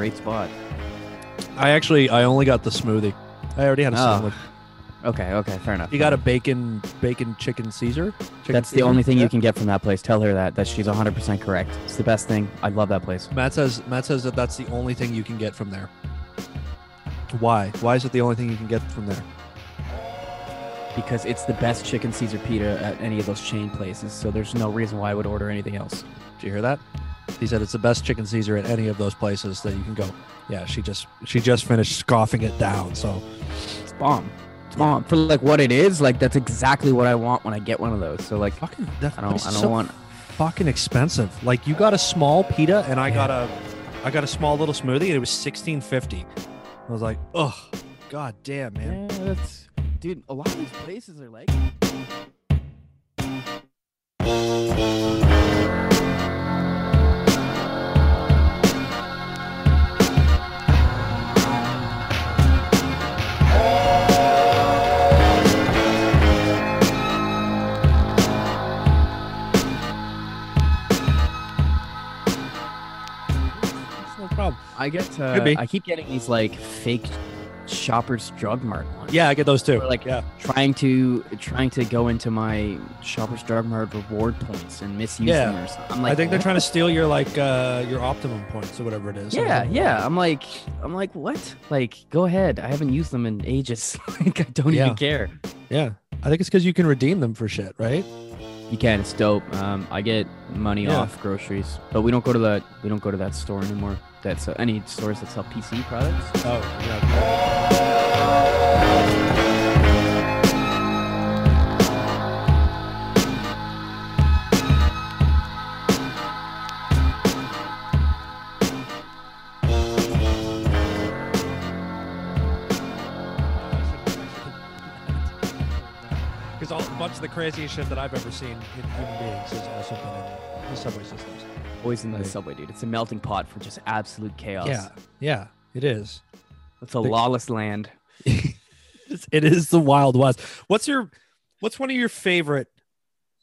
great spot. I actually I only got the smoothie. I already had a Oh, sandwich. Okay, okay, fair enough. You got a bacon bacon chicken Caesar? Chicken That's the Caesar? only thing Yeah. you can get from that place. Tell her that that she's 100% correct. It's the best thing. I love that place. Matt says Matt says that that's the only thing you can get from there. Why? Why is it the only thing you can get from there? because it's the best chicken Caesar pita at any of those chain places. So there's no reason why I would order anything else. Did you hear that? He said it's the best chicken Caesar at any of those places that you can go. Yeah, she just she just finished scoffing it down. So It's bomb. It's bomb for like what it is. Like that's exactly what I want when I get one of those. So like fucking that, I don't I don't so want fucking expensive. Like you got a small pita and I got a I got a small little smoothie and it was sixteen fifty. I was like, oh, god damn, man. Yeah, that's dude. A lot of these places are like. I get uh, I keep getting these like fake shoppers drug mart ones. Yeah, I get those too. Or, like yeah, trying to trying to go into my shoppers drug mart reward points and misuse Yeah. them or something. I'm like, I think they're trying to steal your like uh your optimum points or whatever it is. Yeah, yeah. I'm like, I'm like, what? Like, go ahead. I haven't used them in ages. like, I don't Yeah. even care. yeah. I think it's because you can redeem them for shit, right? You can. It's dope. Um, I get money Yeah. off groceries, but we don't go to that. We don't go to that store anymore. That's uh, any stores that sell PC products. Oh, yeah. Bunch of the craziest shit that I've ever seen in human beings has also been in the subway systems. Always in the subway, dude. It's a melting pot for just absolute chaos. Yeah, yeah, it is. It's a The- lawless land. It's- the Wild West. What's your, what's one of your favorite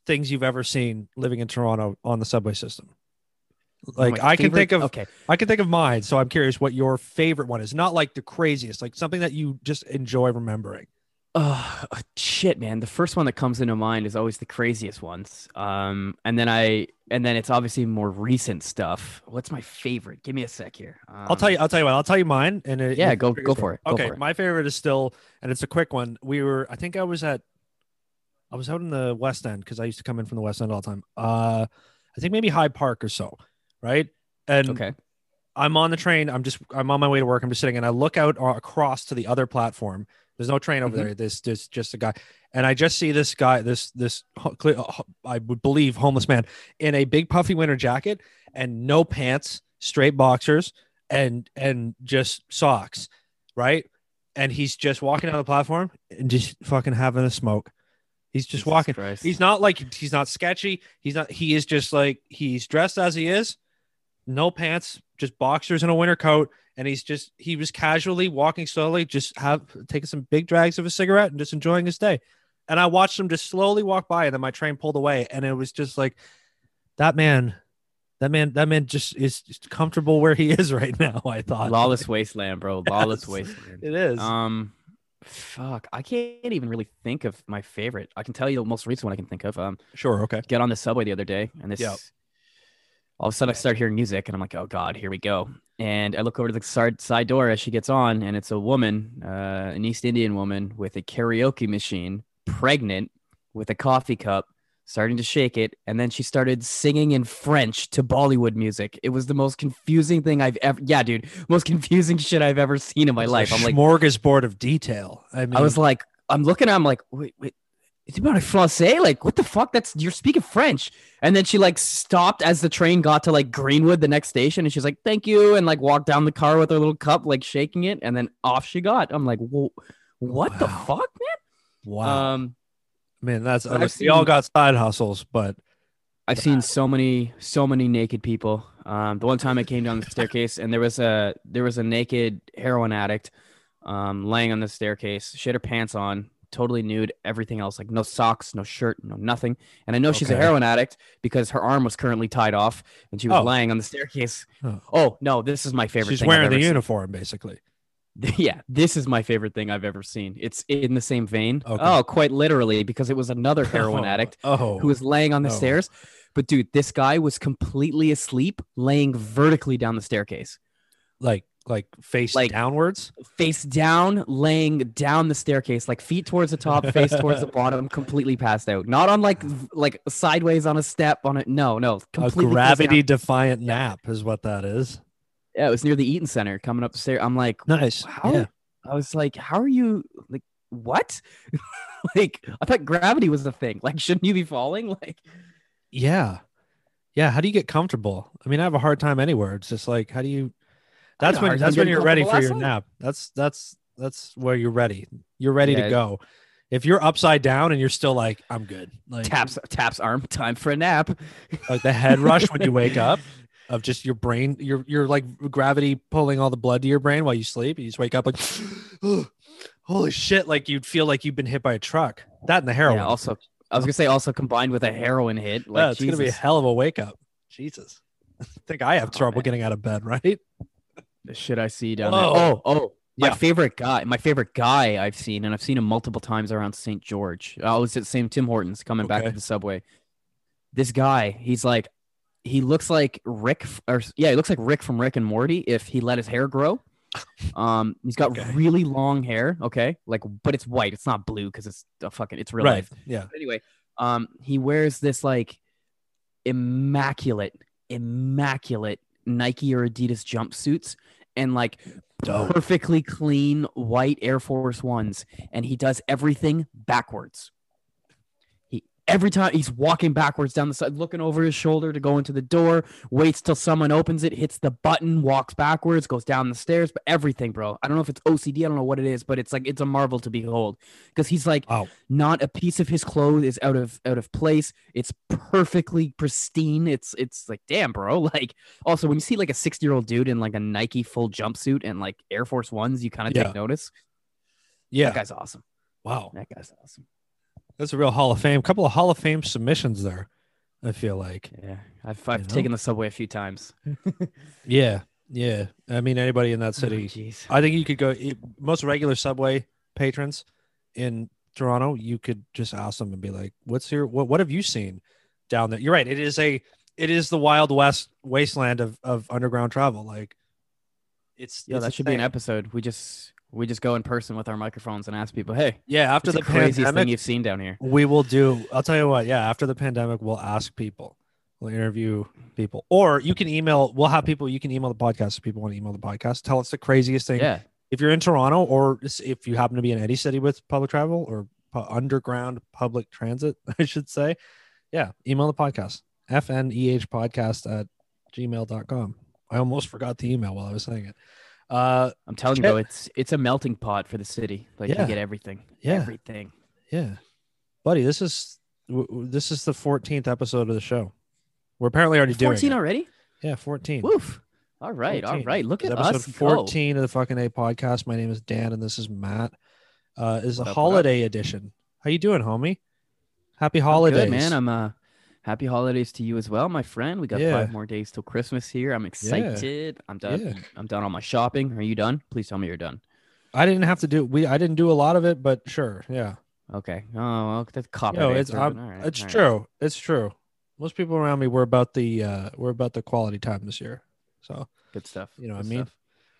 things you've ever seen living in Toronto on the subway system? Oh, like My I can think of, Okay. I can think of mine. So I'm curious what your favorite one is. Not like the craziest, like something that you just enjoy remembering. Oh shit, man! The first one that comes into mind is always the craziest ones. Um, and then I, and then it's obviously more recent stuff. What's my favorite? Give me a sec here. Um, I'll tell you. I'll tell you what. I'll tell you mine. And it, Yeah, go- go for it, go Okay, for it. my favorite is still, and it's a quick one. We were. I think I was at. I was out in the West End because I used to come in from the West End all the time. Uh, I think maybe High Park or so, right? And Okay. I'm on the train. I'm just. I'm on my way to work. I'm just sitting, and I look out across to the other platform. There's no train over Mhm. there. There's there's just a guy, and I just see this guy. This this ho- cle- ho- I would believe homeless man in a big puffy winter jacket and no pants, straight boxers, and and just socks, right? And he's just walking on the platform and just fucking having a smoke. He's just Jesus walking. Christ. He's not like he's not sketchy. He's not. He is just like he's dressed as he is, no pants, just boxers and a winter coat, and he's just he was casually walking slowly, just have taking some big drags of a cigarette and just enjoying his day. And I watched him just slowly walk by, and then my train pulled away, and it was just like that man. That man, that man just is just comfortable where he is right now. I thought lawless wasteland, bro. Lawless Yes, wasteland. It is. Um, fuck. I can't even really think of my favorite. I can tell you the most recent one I can think of. Um, sure. Okay. get on the subway the other day, and this. Yep. All of a sudden, I start hearing music, and I'm like, "Oh God, here we go!" And I look over to the side door as she gets on, and it's a woman, uh, an East Indian woman with a karaoke machine, pregnant, with a coffee cup, starting to shake it, and then she started singing in French to Bollywood music. It was the most confusing thing I've ever. Yeah, dude, most confusing shit I've ever seen in my It's life. I'm like, smorgasbord of detail. I mean, I was like, I'm looking at, I'm like, wait, wait, it's about a français? Like, what the fuck? That's you're speaking French. And then she like stopped as the train got to like Greenwood, the next station, and she's like, thank you, and like walked down the car with her little cup, like shaking it, and then off she got. I'm like, whoa, what the Wow. fuck, wow. man? Um, Man, that's But I've look, we all got side hustles, but I've seen so many, so many naked people. Um, the one time I came down the staircase and there was a there was a naked heroin addict um, laying on the staircase. She had her pants on, totally nude, everything else, like no socks, no shirt, no nothing. And I know she's a heroin addict because her arm was currently tied off and she was Oh. laying on the staircase. Oh. Oh no, this is my favorite. She's wearing the seen. uniform, basically. Yeah, this is my favorite thing I've ever seen. It's in the same vein. Okay. Oh, quite literally, because it was another heroin oh, addict Oh, who was laying on the Oh. stairs. But dude, this guy was completely asleep, laying vertically down the staircase, like like face Like- downwards. face down, laying down the staircase, like feet towards the top, face towards the bottom, completely passed out. Not on like like sideways on a step on it. No, no, completely face gravity defiant nap is what that is. Yeah, it was near the Eaton Center, coming up the stairs. I'm like, Nice. how? Yeah. I was like, how are you like? What? like, I thought gravity was a thing. Like, shouldn't you be falling? Like, Yeah. Yeah. How do you get comfortable? I mean, I have a hard time anywhere. It's just like, how do you? That's when that's when you're ready for your nap. That's that's that's where you're ready. You're ready Yeah. to go. If you're upside down and you're still like, I'm good. Like taps taps arm. Time for a nap. like the head rush when you wake up of just your brain, you're you're like gravity pulling all the blood to your brain while you sleep. You just wake up like, holy shit! Like you'd feel like you've been hit by a truck. That and the heroin. Yeah. Also, I was gonna say also combined with a heroin hit. Like, Yeah, it's gonna be a hell of a wake up. Jesus. I think I have Oh, trouble getting out of bed, right? The shit I see down Whoa. there. Oh, oh, my Yeah. favorite guy, my favorite guy I've seen, and I've seen him multiple times around St. George. I was at same Tim Hortons coming back Okay. to the subway. This guy, he's like, he looks like Rick, or yeah, he looks like Rick from Rick and Morty if he let his hair grow. Um, he's got Okay. really long hair. Okay, like, but it's white. It's not blue because it's a fucking. It's real right. life. Yeah. But anyway, um, he wears this like immaculate, immaculate Nike or Adidas jumpsuits and like Dope. perfectly clean white Air Force Ones, and he does everything backwards. Every time he's walking backwards down the side, looking over his shoulder to go into the door, waits till someone opens it, hits the button, walks backwards, goes down the stairs, but everything, bro. I don't know if it's OCD, I don't know what it is, but it's like it's a marvel to behold because he's like Wow. not a piece of his clothes is out of out of place. It's perfectly pristine. It's it's like damn, bro. Like also when you see like a 60 year old dude in like a Nike full jumpsuit and like Air Force Ones, you kind of Yeah. take notice. Yeah. That guy's awesome. Wow. That guy's awesome. That's a real Hall of Fame. A couple of Hall of Fame submissions there. I feel like. Yeah, I've I've taken the subway a few times. Yeah. Yeah. I mean, anybody in that Oh, city. Jeez. I think you could go. Most regular subway patrons in Toronto, you could just ask them and be like, "What's your what? What have you seen down there?" You're right. It is a it is the wild west wasteland of of underground travel. Like it's Yeah, it's that should be an episode. We just we just go in person with our microphones and ask people, "Hey, Yeah. After the the craziest thing pandemic, you've seen down here?" we will do. I'll tell you what. Yeah. After the pandemic, we'll ask people. We'll interview people, or you can email. We'll have people. You can email the podcast if people want to email the podcast. Tell us the craziest thing Yeah, if you're in Toronto or if you happen to be in any city with public travel or pu- underground public transit, I should say, yeah, email the podcast, fneh podcast at gmail.com. I almost forgot the email while I was saying it. Uh, I'm telling you, Check- though, it's it's a melting pot for the city. Like Yeah. you get everything, Yeah. everything. yeah, buddy, this is this is the 14th episode of the show. We're apparently already doing 14 it. already? Yeah, 14. Woof. All right, all 14. right. Look at episode us go. 14 of the fucking A podcast. My name is Dan and this is Matt. Uh, is a What up, up? holiday edition. How you doing, homie? Happy I'm holidays, good, man. I'm uh happy holidays to you as well, my friend. We got Yeah. five more days till Christmas here. I'm excited. I'm done. Yeah. I'm done all my shopping. Are you done? Please tell me you're done. I didn't have to do we I didn't do a lot of it, but sure, yeah. Okay. Oh, well, that's cop. Yo, it's I'm- it's true. It's true. Most people around me were about the uh were about the quality time this year. So, Good stuff. You know what I mean? stuff.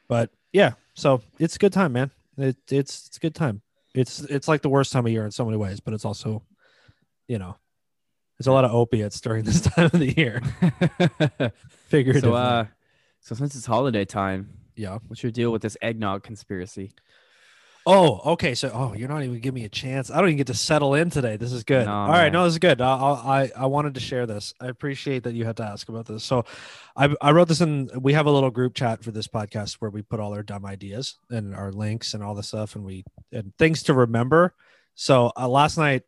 but yeah, so it's a good time, man. It, it's it's a good time. It's it's like the worst time of year in so many ways, but it's also, you know, there's a lot of opiates during this time of the year. Figuratively. so, uh, so since it's holiday time, yeah. what's your deal with this eggnog conspiracy? Oh, okay. So, oh, you're not even giving me a chance. I don't even get to settle in today. This is good. No, All right, man. no, this is good. I, I I- wanted to share this. I appreciate that you had to ask about this. So, I I wrote this in. We have a little group chat for this podcast where we put all our dumb ideas and our links and all the stuff, and we and things to remember. So uh, last night,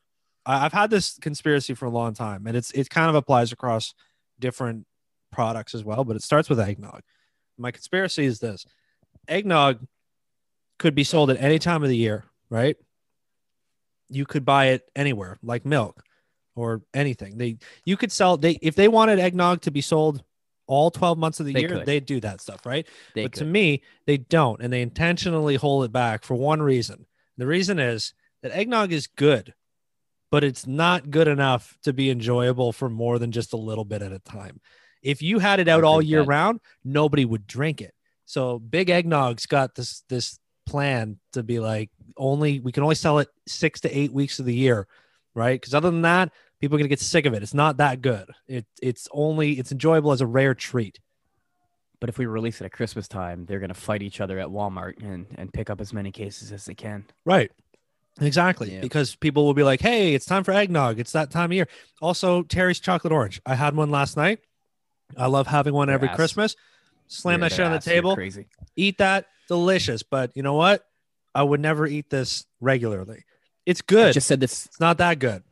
I've had this conspiracy for a long time, and it's it kind of applies across different products as well. But it starts with eggnog. My conspiracy is this: eggnog could be sold at any time of the year, right? you could buy it anywhere, like milk or anything. They you could sell they if they wanted eggnog to be sold all 12 months of the They year, could. they'd do that stuff, right? They but to me, they don't, and they intentionally hold it back for one reason. The reason is that eggnog is good, but it's not good enough to be enjoyable for more than just a little bit at a time. If you had it out all year that. round, nobody would drink it. So Big Eggnog's got this this plan to be like only we can only sell it six to eight weeks of the year, right? Because other than that, people are gonna get sick of it. It's not that good. It it's only it's enjoyable as a rare treat. But if we release it at Christmas time, they're gonna fight each other at Walmart and and pick up as many cases as they can. Right. Exactly. Yeah. Because people will be like, hey, it's time for eggnog. It's that time of year. Also, Terry's chocolate orange. I had one last night. I love having one every ass. Christmas. Slam that shit on the table. Crazy. Eat that. Delicious. But you know what? I would never eat this regularly. It's I good. just said this. it's not that good.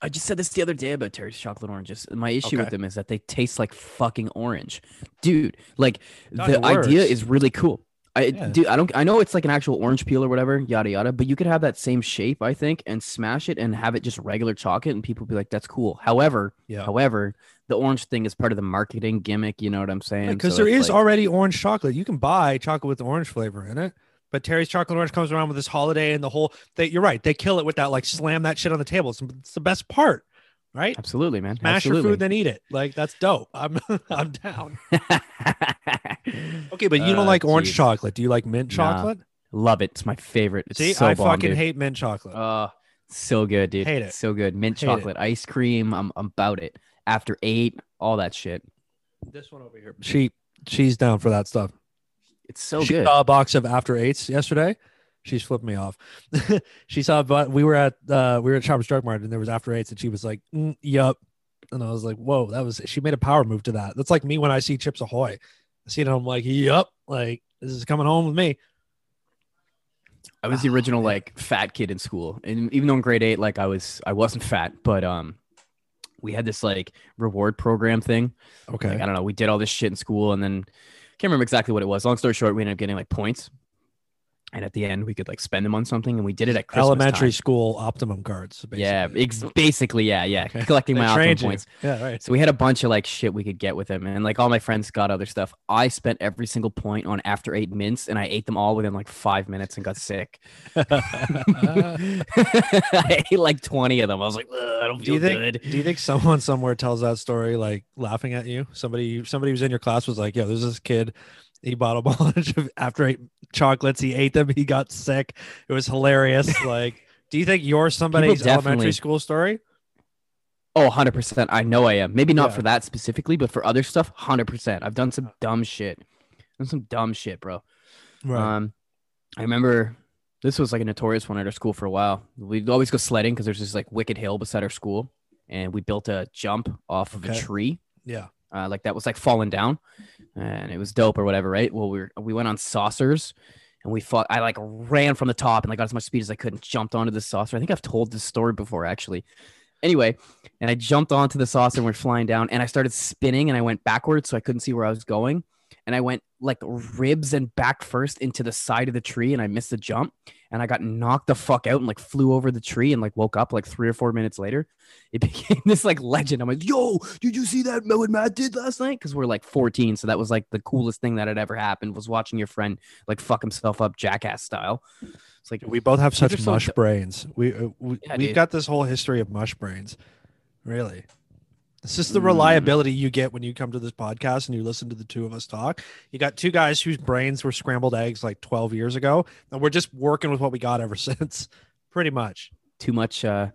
I just said this the other day about Terry's chocolate oranges. My issue with them is that they taste like fucking orange, dude. Like Not the idea is really cool. I Yeah. dude, I don't. I know it's like an actual orange peel or whatever, yada yada. But you could have that same shape, I think, and smash it and have it just regular chocolate, and people be like, "That's cool." However, Yeah. however, the orange thing is part of the marketing gimmick. You know what I'm saying? Because So there is like- already orange chocolate. You can buy chocolate with orange flavor in it. But Terry's chocolate orange comes around with this holiday and the whole they, you're right. They kill it with that like slam that shit on the table. It's, it's the best part, right? absolutely, man. Smash your absolutely. food, then eat it. Like that's dope. I'm I'm down. Okay, but you don't Uh, like orange jeez. chocolate. Do you like mint Nah, chocolate? Love it. It's my favorite. It's See, so I bomb, fucking dude. hate mint chocolate. Uh, so good, dude. Hate it. So good. Mint Hate it. chocolate, ice cream. I'm, I'm about it. After eight, all that shit. this one over here. She she's down for that stuff. It's so she good. saw a box of after eights yesterday. She's flipped me off. she saw, but we were at uh we were at Shoppers Drug Mart and there was after eights, and she was like, mm, "Yup," and I was like, "Whoa, that was." She made a power move to that. That's like me when I see Chips Ahoy. I see it, I'm like, "Yup," like this is coming home with me. I was the Oh, original like fat kid in school, and even though in grade eight, like I was, I wasn't fat, but um, we had this like reward program thing. Okay, Like I don't know, we did all this shit in school, and then can't remember exactly what it was. Long story short, we ended up getting like points, and at the end, we could like spend them on something, and we did it at Christmas elementary time. school optimum cards. Yeah, basically. ex- basically, yeah, yeah, Okay. collecting They my optimum you. points. Yeah, right. So we had a bunch of like shit we could get with them and like all my friends got other stuff. I spent every single point on after eight mints, and I ate them all within like five minutes and got sick. I ate like twenty of them. I was like, I don't do feel you think? good. Do you think someone somewhere tells that story like laughing at you? Somebody, somebody who's in your class was like, "Yo, there's this kid. He bought a bunch of after eight chocolates. He ate them. He got sick. It was hilarious." like, do you think you're somebody's elementary school story? Oh, 100 percent. I know I am. Maybe not Yeah. for that specifically, but for other stuff, hundred percent. I've done some dumb shit. Done some dumb shit, bro. Um, I remember this was like a notorious one at our school for a while. We'd always go sledding because there's this like wicked hill beside our school, and we built a jump off of a tree. yeah. Uh, like that was like falling down, and it was dope or whatever, right? Well, we were, we went on saucers, and we fought. I like ran from the top and like got as much speed as I could and jumped onto the saucer. I think I've told this story before actually. Anyway, and I jumped onto the saucer and we're flying down, and I started spinning and I went backwards, so I couldn't see where I was going, and I went like ribs and back first into the side of the tree, and I missed the jump, and I got knocked the fuck out and like flew over the tree and like woke up like three or four minutes later. It became this like legend. I'm like, yo, did you see that Mo and Matt did last night? Because we're like 14, so that was like the coolest thing that had ever happened was watching your friend like fuck himself up jackass style. It's like We both have such are so mush brains. We, uh, we Yeah, dude. got this whole history of mush brains. Really. It's just the Mm. reliability you get when you come to this podcast and you listen to the two of us talk. You got two guys whose brains were scrambled eggs like 12 years ago, and we're just working with what we got ever since. Pretty much. too much uh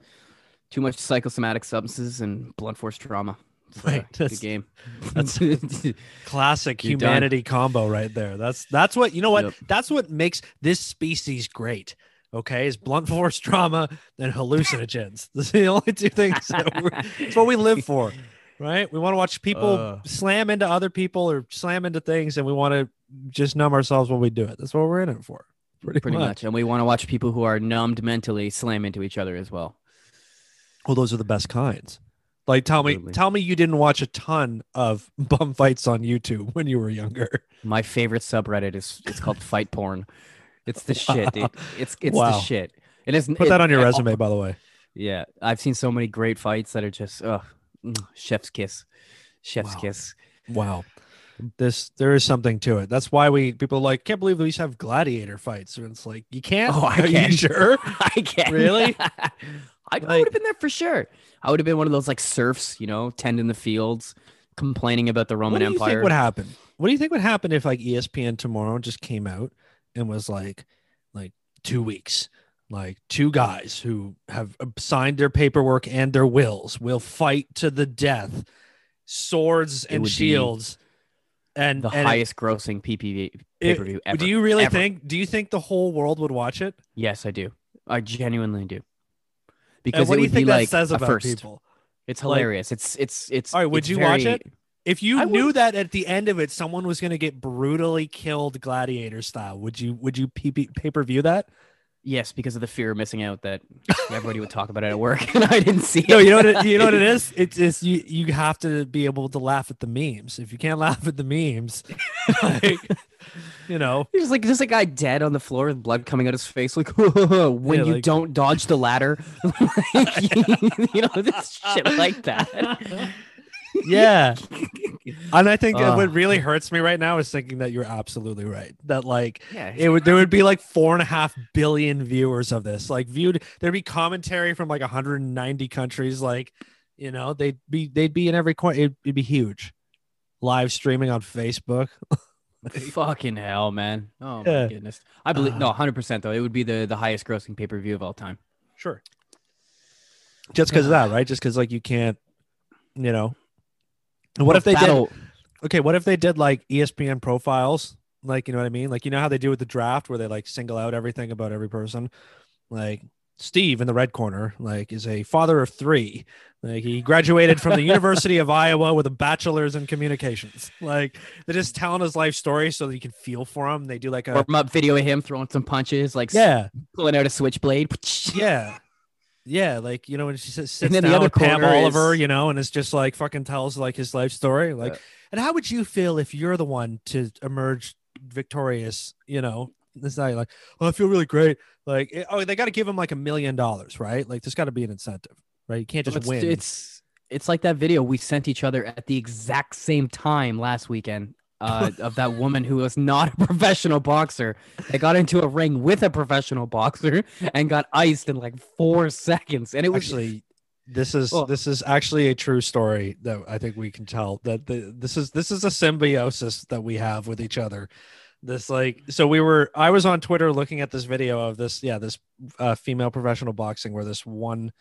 too much psychosomatic substances and blunt force trauma. It's, Right, Good that's- game. that's- Classic You're done. humanity combo right there. That's that's what you know what Yep. that's what makes this species great. Okay, is blunt force trauma and hallucinogens. Those are the only two things that we're, it's what we live for, right? We want to watch people Uh. slam into other people or slam into things, and we want to just numb ourselves while we do it. That's what we're in it for. Pretty, Pretty much. much. And we want to watch people who are numbed mentally slam into each other as well. Well, those are the best kinds. Like, tell me, Absolutely. tell me, you didn't watch a ton of bum fights on YouTube when you were younger. My favorite subreddit is it's called fight porn. It's the shit, dude. It's it's Wow. the shit. It is. Put that on your resume, by the way. Yeah, I've seen so many great fights that are just oh, chef's kiss, chef's Wow. kiss. Wow. This there is something to it. That's why we people are like can't believe we used to have gladiator fights. And it's like you can't. Oh, I Are can. you sure? I can't. Really? I, I would have been there for sure. I would have been one of those like serfs, you know, tending the fields, complaining about the Roman what do you Empire. think would happen? What do you think would happen if like ESPN tomorrow just came out and was like, like two weeks, like two guys who have signed their paperwork and their wills will fight to the death, swords It and shields, and the and highest grossing PPV pay per view ever. do you really ever. think? Do you think the whole world would watch it? Yes, I do. I genuinely do. And Because what it do you think be that like says about first. people? It's Like- hilarious. it's it's it's. All right, would you watch it? If you I knew would. that at the end of it, someone was going to get brutally killed gladiator style, would you would you pay per view that? Yes, because of the fear of missing out that everybody would talk about it at work, and I didn't see it. No, you know what it, you know what it is. It's it's you you have to be able to laugh at the memes. If you can't laugh at the memes, like, you know, There's like just a guy dead on the floor with blood coming out his face, like when Yeah, you like- don't dodge the ladder, you know this shit like that. Yeah. And I think that what really hurts me right now is thinking that you're absolutely right. That like Yeah, it would there would be like four and a half billion viewers of this. Like viewed, there'd be commentary from like 190 countries. Like, you know, they'd be they'd be in every corner. It'd, it'd be huge. Live streaming on Facebook. fucking hell, man. Oh Yeah. my goodness. I believe Uh. no, 100 percent though. It would be the the highest grossing pay per view of all time. Sure. Just because of that, right? Just because like you can't, you know. And what if they did? Battle- Okay, what if they did like ESPN profiles? Like, you know what I mean? Like, you know how they do with the draft where they like single out everything about every person? Like, Steve in the red corner, like, is a father of three. Like, he graduated from the University of Iowa with a bachelor's in communications. Like, they're just telling his life story so that you can feel for him. They do like a, warm up video of him throwing some punches, like yeah, pulling out a switchblade. yeah. Yeah, like you know when she sits, sits then the other with Pam Oliver, is- you know, and it's just like fucking tells like his life story. Like, Yeah. and how would you feel if you're the one to emerge victorious? You know, this night, like, oh, I feel really great. Like, it- oh, they got to give him like a million dollars, right? Like, there's got to be an incentive, right? You can't just it's, win. it's it's like that video we sent each other at the exact same time last weekend uh, of that woman who was not a professional boxer that got into a ring with a professional boxer and got iced in like four seconds, and it was actually this is Oh. this is actually a true story that I think we can tell that the, this is this is a symbiosis that we have with each other. This like so we were I was on Twitter looking at this video of this yeah this uh, female professional boxing where this one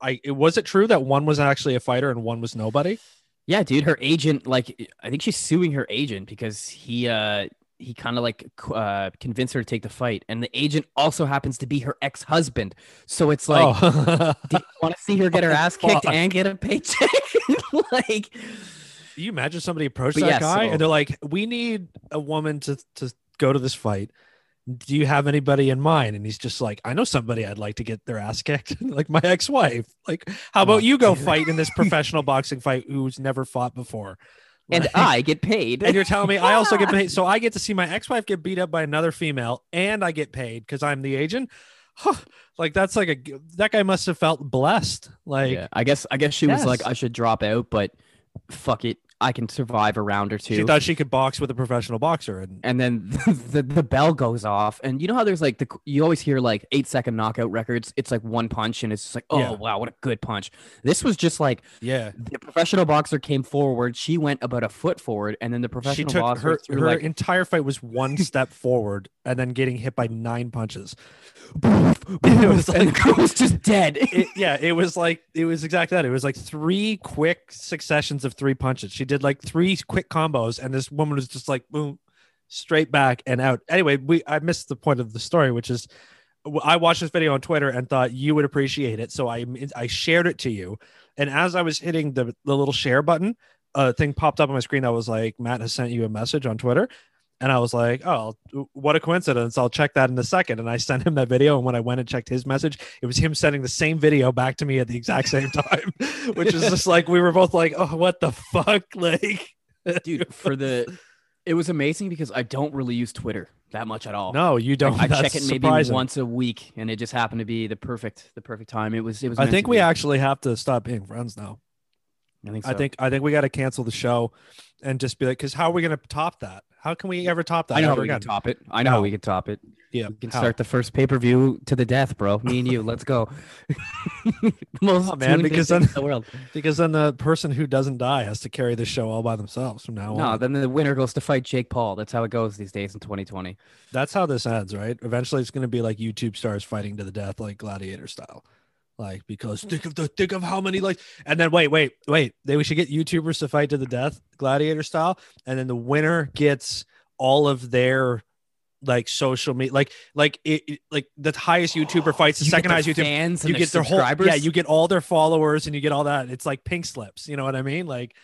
I it was it true that one was actually a fighter and one was nobody? Yeah, dude. Her agent, like, I think she's suing her agent because he uh he kind of like uh convinced her to take the fight, and the agent also happens to be her ex husband, so it's like. oh. Do you want to see her get her ass kicked and get a paycheck? like, you imagine somebody approached that yeah, guy so- and they're like, "We need a woman to to go to this fight. Do you have anybody in mind?" And he's just like, "I know somebody I'd like to get their ass kicked, like my ex-wife. Like, how about Oh, you go fight in this professional boxing fight who's never fought before?" and I get paid. and you're telling me I also get paid, so I get to see my ex-wife get beat up by another female, and I get paid because I'm the agent. Huh, like that's like a that guy must have felt blessed. Like, yeah, I guess I guess she was like, I should drop out, but fuck it, I can survive a round or two. she thought she could box with a professional boxer, and and then the, the bell goes off, and you know how there's like the you always hear like eight second knockout records. It's like one punch, and it's just like, oh Yeah. wow, what a good punch. This was just like yeah, the professional boxer came forward, she went about a foot forward, and then the professional she took boxer her her like entire fight was one step forward and then getting hit by nine punches. it was like- girl was just dead. It, yeah, it was like it was exactly that. It was like three quick successions of three punches. She did like three quick combos, and this woman was just like boom, straight back and out. Anyway, we I missed the point of the story, which is I watched this video on Twitter and thought you would appreciate it, so I I shared it to you. And as I was hitting the the little share button, a thing popped up on my screen that was like Matt has sent you a message on Twitter. And I was like, oh, what a coincidence. I'll check that in a second. And I sent him that video. And when I went and checked his message, it was him sending the same video back to me at the exact same time, which is just like, we were both like, oh, what the fuck? Like, dude for the it was amazing because i don't really use twitter that much at all. No, you don't. I That's check it maybe surprising. once a week, and it just happened to be the perfect, the perfect time. It was, it was. I think we actually have to stop being friends now. I think. I think I think we got to cancel the show and just be like, because how are we going to top that? How can we ever top that? I know we again? can top it. I know how we can top it. Yeah, We can how? start the first pay per view to the death, bro. Me and you. Let's go. Most Oh, man, because then- in the world. because then the person who doesn't die has to carry the show all by themselves from now No, on. No, then the winner goes to fight Jake Paul. That's how it goes these days in 2020. That's how this ends, right? Eventually, it's going to be like YouTube stars fighting to the death, like gladiator style. Like because think hmm. of the think of how many like and then wait wait wait. They we should get YouTubers to fight to the death gladiator style. And then the winner gets all of their like social media like like it, it- like the highest YouTuber fights the You second highest YouTuber fans and you get their whole yeah you get all their followers and you get all that. It's like pink slips you know what I mean? Like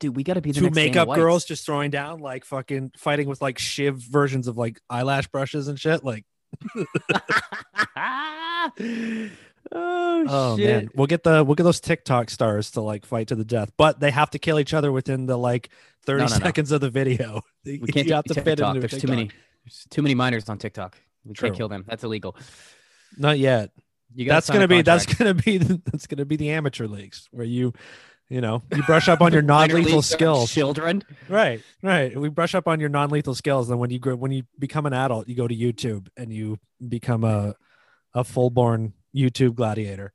dude, we got to be the two makeup girls just throwing down like fucking fighting with like shiv versions of like eyelash brushes and shit like oh, oh shit. man we'll get the we'll get those tiktok stars to like fight to the death but they have to kill each other within the like 30 No, no, no. seconds of the video We can't you have do to fit into There's TikTok. too many. There's too many minors on TikTok. We True. can't kill them. That's illegal. not yet You gotta that's sign a gonna be that's gonna be the, that's gonna be the amateur leagues where you you know you brush up on your non-lethal skills Children. right right we brush up on your non-lethal skills then when you grow when you become an adult you go to youtube and you become a a full-born youtube gladiator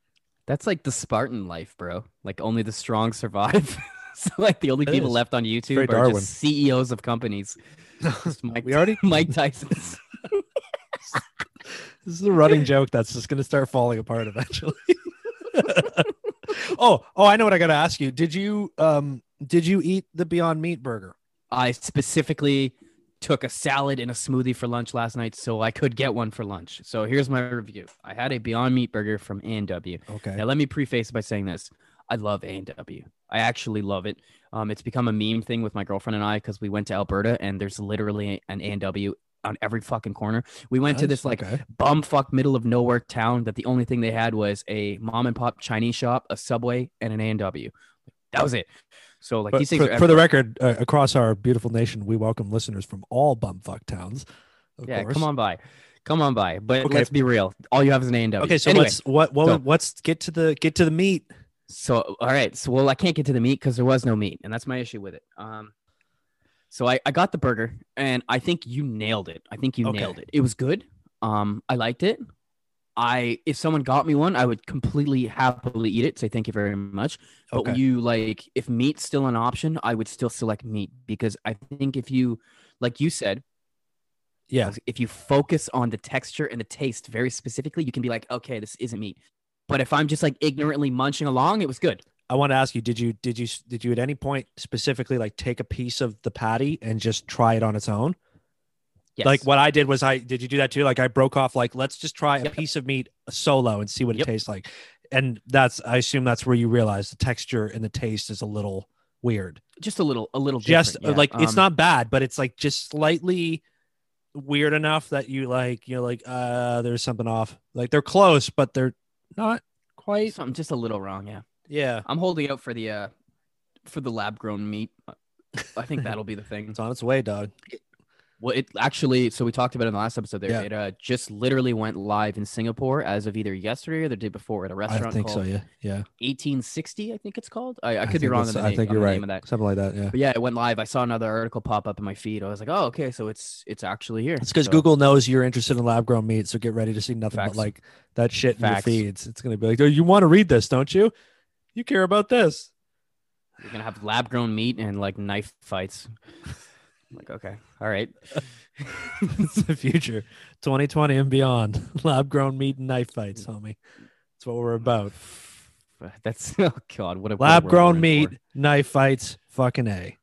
That's like the Spartan life, bro. Like only the strong survive. so like the only It people is. left on YouTube very are Darwin. just CEOs of companies. Mike, we already Mike Tyson's. This is a running joke that's just going to start falling apart eventually. oh, oh, I know what I got to ask you. Did you um did you eat the Beyond Meat burger? I specifically took a salad and a smoothie for lunch last night so I could get one for lunch. So here's my review. I had a Beyond Meat burger from A&W. Okay. Now let me preface by saying this. I love A&W. I actually love it. Um, it's become a meme thing with my girlfriend and I because we went to Alberta and there's literally an A&W on every fucking corner. We went to this like okay. bumfuck middle of nowhere town that the only thing they had was a mom and pop Chinese shop, a Subway, and an A&W. That was it. So like But these things for, for the record, uh, across our beautiful nation, we welcome listeners from all bumfuck towns. Of yeah, course. come on by, come on by. But Okay. let's be real. All you have is an A&W. Okay, so Anyway, let's what what so- let's get to the get to the meat. So all right, so well, I can't get to the meat because there was no meat, and that's my issue with it. Um, so I, I got the burger, and I think you nailed it. I think you Okay. nailed it. It was good. Um, I liked it. I if someone got me one, I would completely happily eat it. Say thank you very much. But Okay. you like if meat's still an option, I would still select meat because I think if you like you said, Yeah. if you focus on the texture and the taste very specifically, you can be like, okay, this isn't meat. But if I'm just like ignorantly munching along, it was good. I want to ask you, did you did you did you at any point specifically like take a piece of the patty and just try it on its own? Yes. Like what I did was I did you do that too? Like I broke off like let's just try a piece of meat solo and see what Yep. it tastes like. And that's I assume that's where you realize the texture and the taste is a little weird. just a little, a little. Just different, uh, like yeah. it's Um, not bad, but it's like just slightly weird enough that you like you're like uh there's something off. Like they're close, but they're not quite. something just a little wrong. Yeah, Yeah. I'm holding out for the uh for the lab grown meat. I think that'll be the thing. It's on its way, dog. Well, it actually. So we talked about it in the last episode. There, Yeah. it uh, just literally went live in Singapore as of either yesterday or the day before at a restaurant I think so, yeah. Yeah. 1860. I think it's called. I, I could be wrong on the I think you're right. name of that. Something like that, yeah. But yeah, it went live. I saw another article pop up in my feed. I was like, oh, okay, so it's it's actually here. It's because So- Google knows you're interested in lab grown meat, so get ready to see nothing Facts. but like that shit in Facts. your feeds. It's gonna be like, oh, you want to read this, don't you? You care about this. You're gonna have lab grown meat and like knife fights. I'm like, okay, all right. it's the future, 2020 and beyond. Lab grown meat and knife fights, homie. That's what we're about. That's oh god, what a Lab grown meat, for. knife fights, fucking a.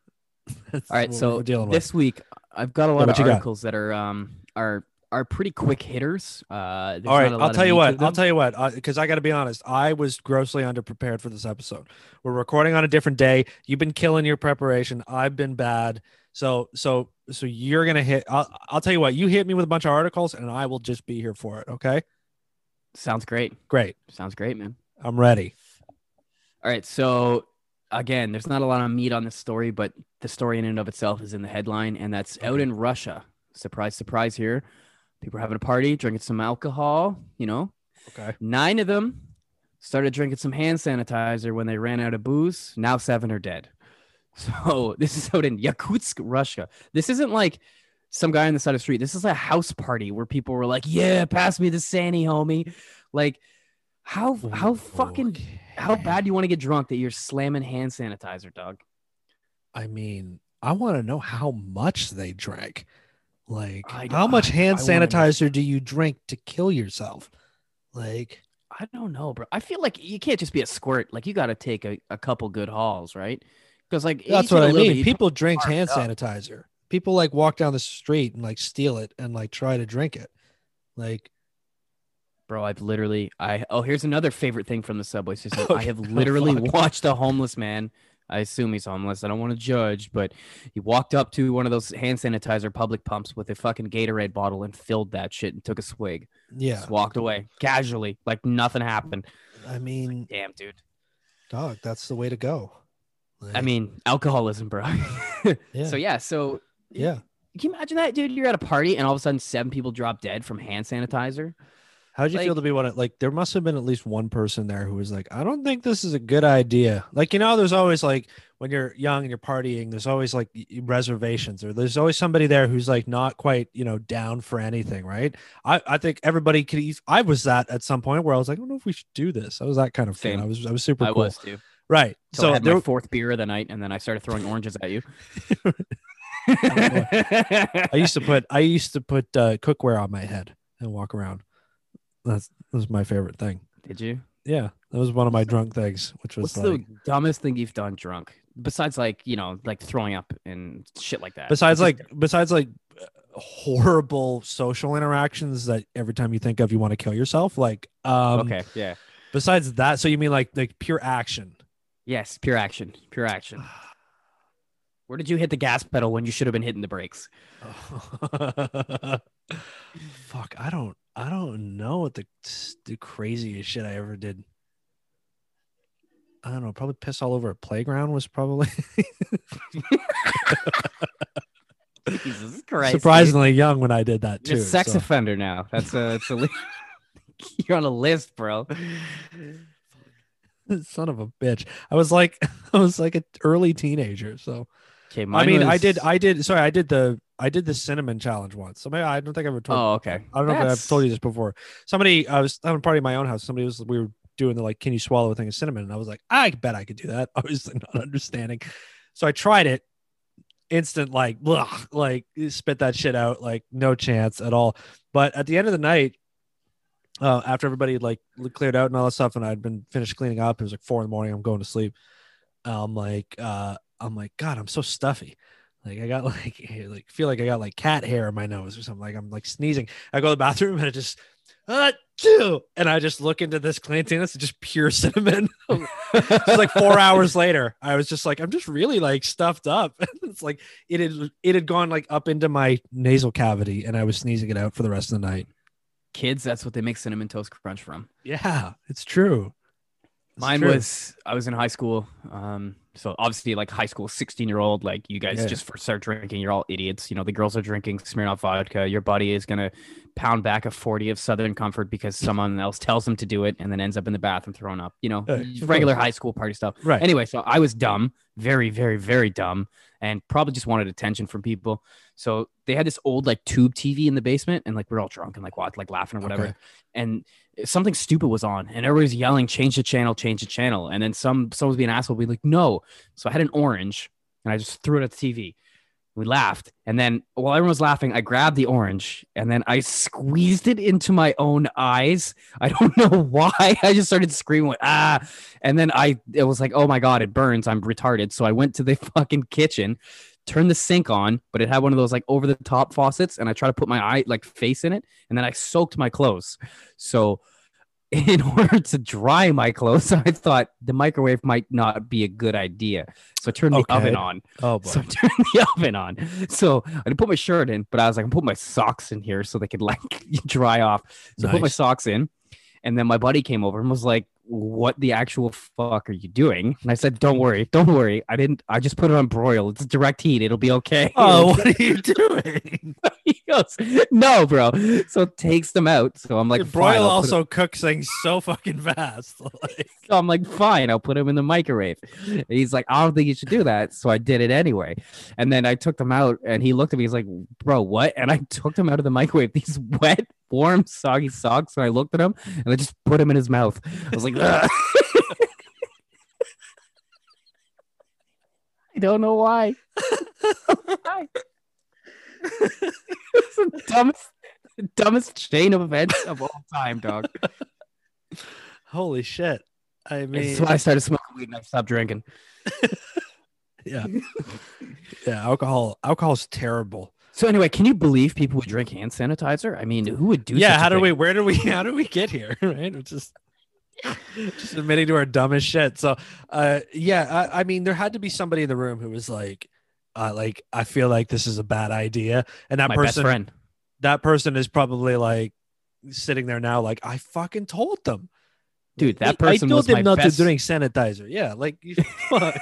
That's All right, so we're with. this week I've got a lot what of you got? articles that are um are are pretty quick hitters. Uh, All right, not a lot I'll tell you what. I'll tell you what. Because I got to be honest, I was grossly underprepared for this episode. We're recording on a different day. You've been killing your preparation. I've been bad. So, so, so you're gonna hit. I'll, I'll tell you what. You hit me with a bunch of articles, and I will just be here for it. Okay. Sounds great. Great. Sounds great, man. I'm ready. All right, so again, there's not a lot of meat on this story, but the story in and of itself is in the headline, and that's out in Russia. surprise, surprise here. People are having a party, drinking some alcohol, you know. Okay. Nine of them started drinking some hand sanitizer when they ran out of booze. Now seven are dead. So this is out in Yakutsk, Russia. This isn't like some guy on the side of the street. This is a house party where people were like, "Yeah, pass me the Sandy, homie." Like, how oh, how fucking how bad do you want to get drunk that you're slamming hand sanitizer, dog? I mean, I want to know how much they drank. Like, I- how much hand I sanitizer do you drink to kill yourself? Like, I don't know, bro. I feel like you can't just be a squirt. Like you got to take a, a couple good hauls, right? Because like that's what I mean. bit, People drink hand up. sanitizer. People like walk down the street and like steal it and like try to drink it. Like, Bro, I've literally I oh here's another favorite thing from the subway system. Oh, I have literally fuck. watched a homeless man. I assume he's homeless. I don't want to judge, but he walked up to one of those hand sanitizer public pumps with a fucking Gatorade bottle and filled that shit and took a swig. yeah. Just walked away casually, like nothing happened. I mean, Damn, dude. dog, that's the way to go. I mean, alcoholism, bro. yeah, So yeah, so yeah. can you imagine that, dude? You're at a party and all of a sudden seven people drop dead from hand sanitizer. How'd you feel to be one of like there must have been at least one person there who was like, I don't think this is a good idea. Like, you know, there's always like when you're young and you're partying, there's always like reservations or there's always somebody there who's like not quite, you know, down for anything, right? I, I think everybody could I was that at some point where I was like, I don't know if we should do this. I was that kind of. Same. I was I was super I cool. was too. Right. So I had there my fourth beer of the night, and then I started throwing oranges at you. I used to put I used to put uh, cookware on my head and walk around. That's that was my favorite thing. Did you? Yeah, that was one of my drunk things, which was What's like the dumbest thing you've done drunk? Besides, like you know, like throwing up and shit like that. besides like besides like horrible social interactions that every time you think of you want to kill yourself. Like um okay, yeah, Besides that, so you mean like like pure action? Yes, pure action, pure action. Where did you hit the gas pedal when you should have been hitting the brakes? Fuck, I don't I don't know what the the craziest shit I ever did. I don't know. Probably piss all over a playground was probably Jesus Christ! dude. surprisingly young when I did that too. You're a sex so- offender now. That's a, it's a you're on a list, bro. Son of a bitch. I was like I was like an early teenager. So Okay, I mean, I did I did sorry, I did the I did the cinnamon challenge once. So maybe I don't think I ever told Oh, okay. I don't know if That's- I've told you this before. Somebody, I was having a party in my own house. Somebody was, we were doing the like, can you swallow a thing of cinnamon? And I was like, I bet I could do that. Obviously not understanding. So I tried it. Instant, like, blah, like spit that shit out, like no chance at all. But at the end of the night, uh, after everybody had, like cleared out and all that stuff, and I'd been finished cleaning up, it was like four in the morning. I'm going to sleep. I'm like, uh, I'm like, God, I'm so stuffy. Like I got like like feel like I got like cat hair in my nose or something. Like I'm like sneezing. I go to the bathroom and I just uh chew, and I just look into this cleaning. It's just pure cinnamon. it's like four hours later. I was just like, I'm just really like stuffed up. it's like it had it had gone like up into my nasal cavity, and I was sneezing it out for the rest of the night. Kids, that's what they make cinnamon toast crunch from. Yeah, it's true. It's Mine true. was I was in high school. Um, so obviously like high school, 16 year old, like you guys Yeah. just first start drinking, you're all idiots. You know, the girls are drinking Smirnoff vodka. Your buddy is gonna pound back a 40 of Southern Comfort because someone else tells him to do it and then ends up in the bathroom throwing up, you know, Uh, regular high school party stuff. right. Anyway, so I was dumb, very, very, very dumb, and probably just wanted attention from people. So they had this old like tube TV in the basement, and like we are all drunk and like what, like laughing or whatever. Okay. And something stupid was on, and everybody's yelling, "Change the channel, change the channel!" And then some someone was being an asshole, be like, "No." So I had an orange, and I just threw it at the TV. We laughed, and then while everyone was laughing, I grabbed the orange and then I squeezed it into my own eyes. I don't know why. I just started screaming, like, ah! And then I, it was like, oh my god, it burns. I'm retarded. So I went to the fucking kitchen, turned the sink on, but it had one of those like over the top faucets, and I tried to put my eye like face in it, and then I soaked my clothes. So in order to dry my clothes, I thought the microwave might not be a good idea. So I turned the Okay. oven on. Oh boy. So I turned the oven on. So I didn't put my shirt in, but I was like, I'm putting my socks in here so they could like dry off. So I put my socks in. And then my buddy came over and was like, what the actual fuck are you doing? And I said, don't worry, don't worry. I didn't, I just put it on broil. It's direct heat. It'll be okay. Oh, what are you doing? he goes, no, bro. So it takes them out. So I'm like, broil also cooks things so fucking fast. Like, so I'm like, fine, I'll put him in the microwave. And he's like, I don't think you should do that. So I did it anyway. And then I took them out and he looked at me. He's like, bro, what? And I took them out of the microwave, these wet, warm, soggy socks. And I looked at him and I just put him in his mouth. I was like, I don't know why. Why? it's the dumbest, the dumbest chain of events of all time, dog. holy shit. I mean, This is why I started smoking weed and I stopped drinking. yeah, yeah. Alcohol, alcohol is terrible. So anyway, can you believe people would drink hand sanitizer? I mean, who would do? yeah. such a How do we? Where do we? How do we get here? Right? It's just. Just admitting to our dumbest shit. So, uh, yeah, I, I mean, there had to be somebody in the room who was like, uh, like, I feel like this is a bad idea, and that My person, that person is probably like sitting there now, like, I fucking told them, Dude, that person I told was them not best- to drink sanitizer. Yeah, like, fuck.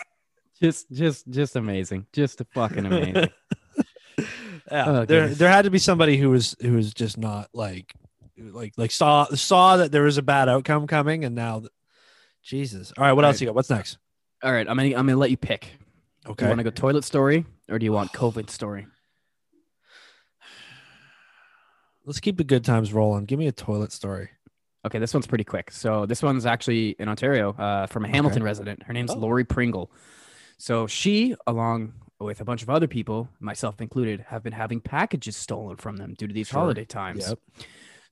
Just, just, just amazing. Just fucking amazing. Yeah, Oh, there there had to be somebody who was who was just not like like like saw saw that there was a bad outcome coming, and now, th- Jesus. All right, what Right. else you got? What's next? All right, I'm gonna, I'm gonna let you pick. Okay. Do you Okay, want to go toilet story or do you want COVID story? let's keep the good times rolling. Give me a toilet story. Okay, this one's pretty quick. So this one's actually in Ontario, uh, from a Hamilton resident. Her name's Oh. Lori Pringle. So she, along with a bunch of other people, myself included, have been having packages stolen from them due to these Sure. holiday times. Yep.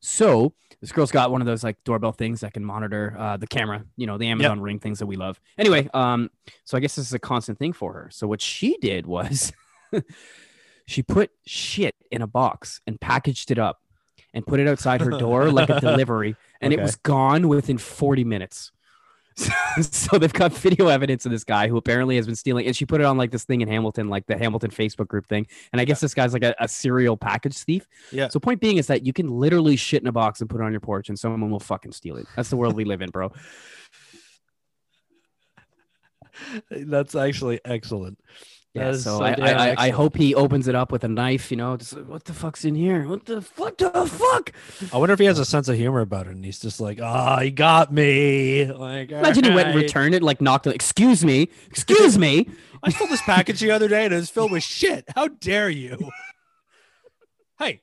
So this girl's got one of those like doorbell things that can monitor uh, the camera, you know, the Amazon Ring things that we love. Anyway, um, so I guess this is a constant thing for her. So what she did was she put shit in a box and packaged it up and put it outside her door like a delivery, and it was gone within 40 minutes. So, they've got video evidence of this guy who apparently has been stealing, and she put it on like this thing in Hamilton, like the Hamilton Facebook group thing. And I guess this guy's like a, a serial package thief. Yeah. So point being is that you can literally shit in a box and put it on your porch, and someone will fucking steal it. That's the world we live in, bro. That's actually excellent. That Yeah. So so I, I, I, I hope he opens it up with a knife. You know, just like, what the fuck's in here? What the what the fuck? I wonder if he has a sense of humor about it, and he's just like, "Ah, he got me." Like, Imagine he went and returned it, like knocked it. Excuse me, excuse me. I stole this package the other day and it was filled with shit. How dare you? hey,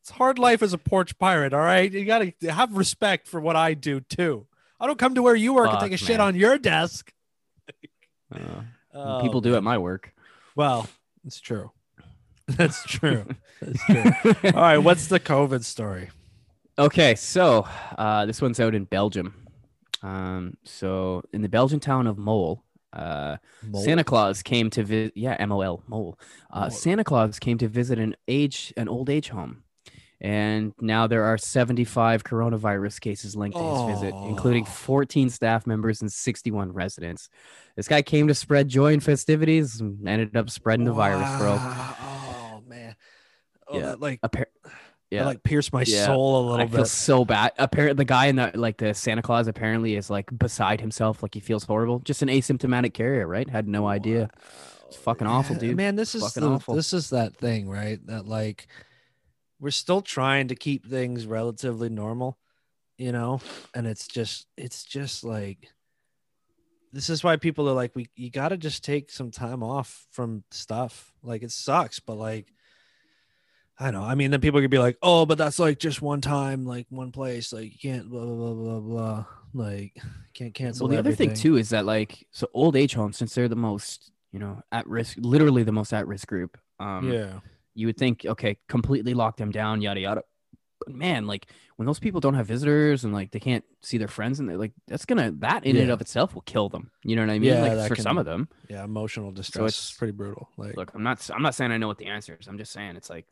it's hard life as a porch pirate, all right? You got to have respect for what I do too. I don't come to where you work and take a shit on your desk. Uh, Oh, people do man. at my work. Well, it's true. That's true. That's true. All right, what's the COVID story? Okay, so uh, this one's out in Belgium. Um, so in the Belgian town of Mol, uh, Santa Claus came to visit. Yeah, M O L Mol. Uh, Mol. Santa Claus came to visit an age, an old age home, and now there are 75 coronavirus cases linked to his visit, including Oh. 14 staff members and 61 residents. This guy came to spread joy and festivities, and ended up spreading the virus, bro. Oh man. Oh, Yeah. that like Appar- that yeah, like pierced my Yeah. soul a little I feel so bad. Apparently, the guy in the like the Santa Claus apparently is like beside himself, like he feels horrible. Just an asymptomatic carrier, right? Had no idea. It's fucking awful, dude. Man, this is the- awful. this is that thing, right? That like we're still trying to keep things relatively normal, you know, and it's just it's just like this is why people are like we you got to just take some time off from stuff. Like it sucks, but like I don't know. I mean, then people could be like, "Oh, but that's like just one time, like one place. Like you can't blah blah blah blah blah. Like can't cancel." Well, the other thing too is that like so old age homes, since they're the most you know at risk, literally the most at risk group. Um, yeah, you would think okay, completely lock them down, yada yada. But man, like when those people don't have visitors and like they can't see their friends and they're like that's gonna that in and of itself will kill them. You know what I mean? Yeah, like for some of them. yeah, emotional distress. So it's- pretty brutal. Like, Look, I'm not I'm not saying I know what the answer is. I'm just saying it's like,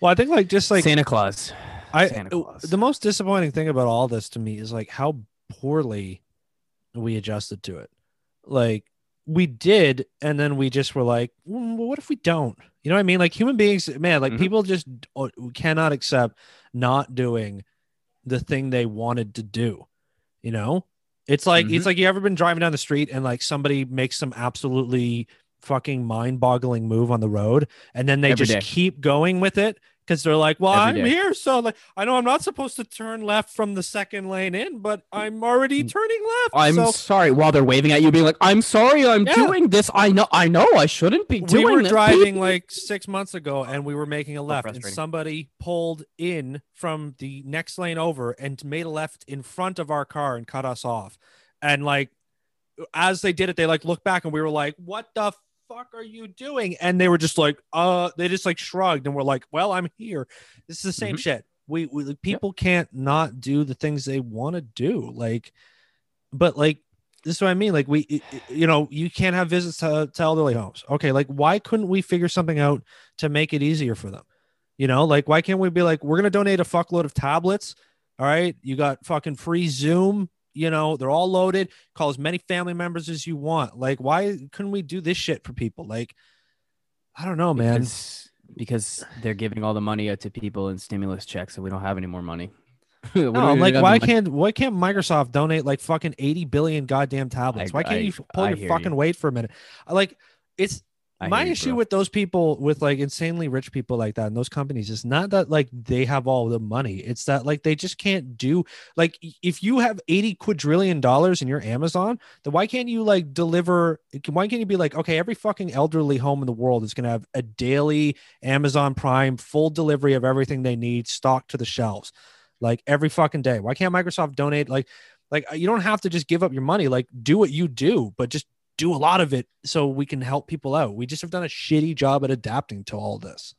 well, I think like just like Santa Claus. I Santa Claus. the most disappointing thing about all this to me is like how poorly we adjusted to it. Like we did, and then we just were like, "Mm, well, what if we don't? You know what I mean? Like human beings, man, like Mhm. people just uh, cannot accept not doing the thing they wanted to do. You know, it's like Mhm. it's like you ever been driving down the street and like somebody makes some absolutely fucking mind-boggling move on the road, and then they Every just day. keep going with it because they're like, "Well, Every I'm day. here, so like I know I'm not supposed to turn left from the second lane in, but I'm already Mm. turning left." I'm so sorry. While they're waving at you, being like, "I'm sorry, I'm Yeah. doing this. I know, I know, I shouldn't be doing we were this." driving like six months ago and we were making a left and somebody pulled in from the next lane over and made a left in front of our car and cut us off and like as they did it they like looked back and we were like what the fuck are you doing and they were just like uh they just like shrugged and we're like well i'm here this is the same Mhm. shit we, we like, people can't not do the things they want to do like but like this is what I mean. Like we, you know, you can't have visits to, to elderly homes. Okay, like why couldn't we figure something out to make it easier for them? You know, like why can't we be like, we're gonna donate a fuckload of tablets. All right, you got fucking free Zoom. You know, they're all loaded. Call as many family members as you want. Like, why couldn't we do this shit for people? Like, I don't know, man. because, because they're giving all the money out to people in stimulus checks, and we don't have any more money. No, like why can't why can't Microsoft donate like fucking 80 billion goddamn tablets? I- why can't I- you pull I your fucking you. weight for a minute? Like it's I my you, issue with those people with like insanely rich people like that and those companies is not that like they have all the money. It's that like they just can't do like if you have 80 quadrillion dollars in your amazon then why can't you like deliver why can't you be like okay every fucking elderly home in the world is going to have a daily amazon prime full delivery of everything they need stocked to the shelves like every fucking day? Why can't microsoft donate like like uh, you don't have to just give up your money like do what you do but just do a lot of it so we can help people out. We just have done a shitty job at adapting to all this.